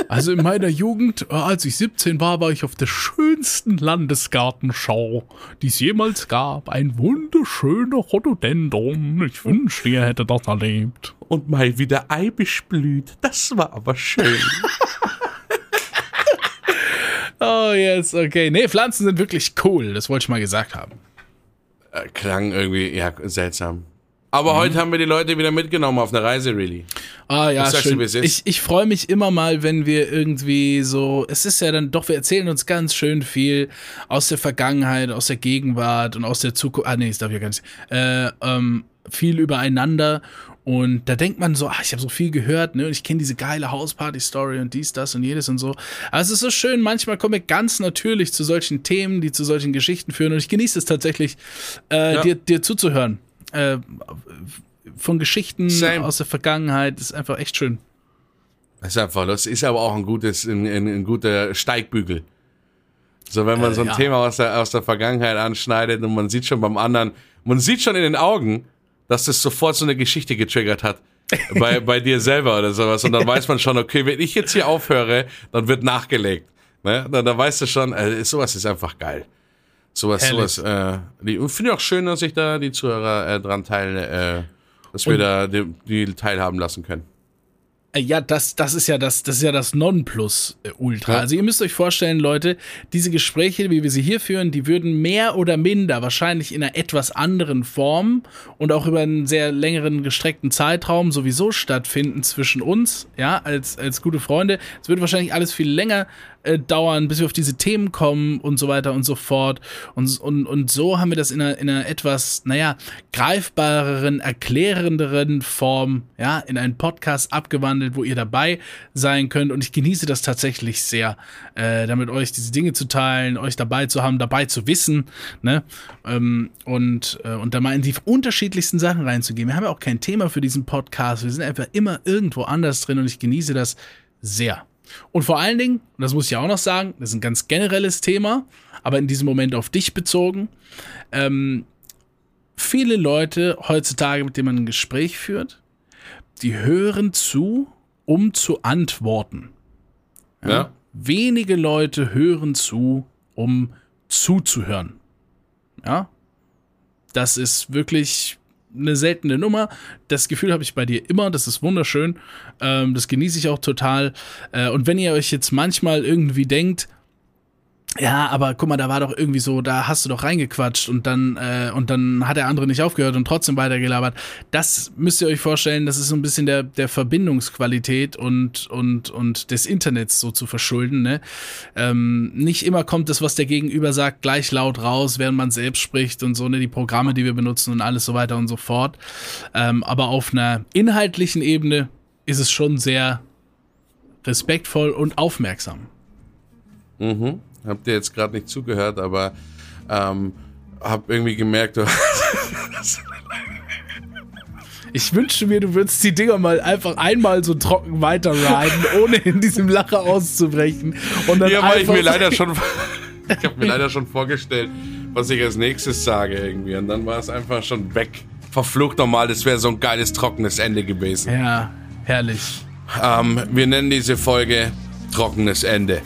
Also in meiner Jugend, äh, als ich 17 war, war ich auf der schönsten Landesgartenschau, die es jemals gab. Ein wunderschöner Rhododendron. Ich wünschte, ihr hättet das erlebt. Und mal wieder Eibisch blüht. Das war aber schön. <laughs> Oh, yes, okay. Nee, Pflanzen sind wirklich cool. Das wollte ich mal gesagt haben. Äh, Klang irgendwie, ja, seltsam. Aber heute haben wir die Leute wieder mitgenommen auf eine Reise, really. Ah ja, schön. Ich, ich freue mich immer mal, wenn wir irgendwie so, es ist ja dann doch, wir erzählen uns ganz schön viel aus der Vergangenheit, aus der Gegenwart und aus der Zukunft. Ah nee, das darf ich ja gar nicht. Äh, ähm, viel übereinander und da denkt man so, ah, ich habe so viel gehört, ne, und ich kenne diese geile Hausparty-Story und dies, das und jedes und so. Aber es ist so schön, manchmal komme ich ganz natürlich zu solchen Themen, die zu solchen Geschichten führen und ich genieße es tatsächlich, äh, Ja. dir, dir zuzuhören. Äh, von Geschichten Same. aus der Vergangenheit ist einfach echt schön. Das ist einfach, das ist aber auch ein gutes, ein, ein, ein guter Steigbügel. So, wenn man Äh, so ein ja. Thema aus der, aus der Vergangenheit anschneidet und man sieht schon beim anderen, man sieht schon in den Augen, dass das sofort so eine Geschichte getriggert hat. <laughs> bei, bei dir selber oder sowas. Und dann <laughs> weiß man schon, okay, wenn ich jetzt hier aufhöre, dann wird nachgelegt. Ne? Dann, dann weißt du schon, äh, sowas ist einfach geil. Sowas, Herrlich. sowas, äh, finde ich auch schön, dass sich da die Zuhörer äh, dran teilen, äh, dass wir Und- da die, die teilhaben lassen können. Äh, Ja, das, das ist ja das, das ist ja das Nonplus-Ultra. Ja. Also ihr müsst euch vorstellen, Leute, diese Gespräche, wie wir sie hier führen, die würden mehr oder minder wahrscheinlich in einer etwas anderen Form und auch über einen sehr längeren gestreckten Zeitraum sowieso stattfinden zwischen uns, ja, als, als gute Freunde. Es würde wahrscheinlich alles viel länger äh, dauern, bis wir auf diese Themen kommen und so weiter und so fort. Und, und, und so haben wir das in einer, in einer etwas, naja, greifbareren, erklärenderen Form, ja, in einen Podcast abgewandelt, wo ihr dabei sein könnt. Und ich genieße das tatsächlich sehr, äh, damit euch diese Dinge zu teilen, euch dabei zu haben, dabei zu wissen, ne? Ähm, und, äh, und da mal in die unterschiedlichsten Sachen reinzugehen. Wir haben ja auch kein Thema für diesen Podcast. Wir sind einfach immer irgendwo anders drin und ich genieße das sehr. Und vor allen Dingen, und das muss ich auch noch sagen, das ist ein ganz generelles Thema, aber in diesem Moment auf dich bezogen. Ähm, viele Leute heutzutage, mit denen man ein Gespräch führt, die hören zu, um zu antworten. Ja. Wenige Leute hören zu, um zuzuhören. Ja. Das ist wirklich eine seltene Nummer. Das Gefühl habe ich bei dir immer. Das ist wunderschön. Ähm, das genieße ich auch total. Äh, und wenn ihr euch jetzt manchmal irgendwie denkt, ja, aber guck mal, da war doch irgendwie so, da hast du doch reingequatscht und dann, äh, und dann hat der andere nicht aufgehört und trotzdem weitergelabert. Das müsst ihr euch vorstellen, das ist so ein bisschen der, der Verbindungsqualität und, und, und des Internets so zu verschulden. Ne? Ähm, nicht immer kommt das, was der Gegenüber sagt, gleich laut raus, während man selbst spricht und so, ne, die Programme, die wir benutzen und alles so weiter und so fort. Ähm, aber auf einer inhaltlichen Ebene ist es schon sehr respektvoll und aufmerksam. Mhm habt ihr jetzt gerade nicht zugehört, aber ähm, hab irgendwie gemerkt, <laughs> Ich wünschte mir, du würdest die Dinger mal einfach einmal so trocken weiterriden, <laughs> ohne in diesem Lacher auszubrechen. Und dann ja, weil ich mir leider <laughs> schon, ich habe mir leider schon vorgestellt, was ich als nächstes sage irgendwie. Und dann war es einfach schon weg. Verflucht nochmal, das wäre so ein geiles, trockenes Ende gewesen. Ja, herrlich. Ähm, wir nennen diese Folge Trockenes Ende.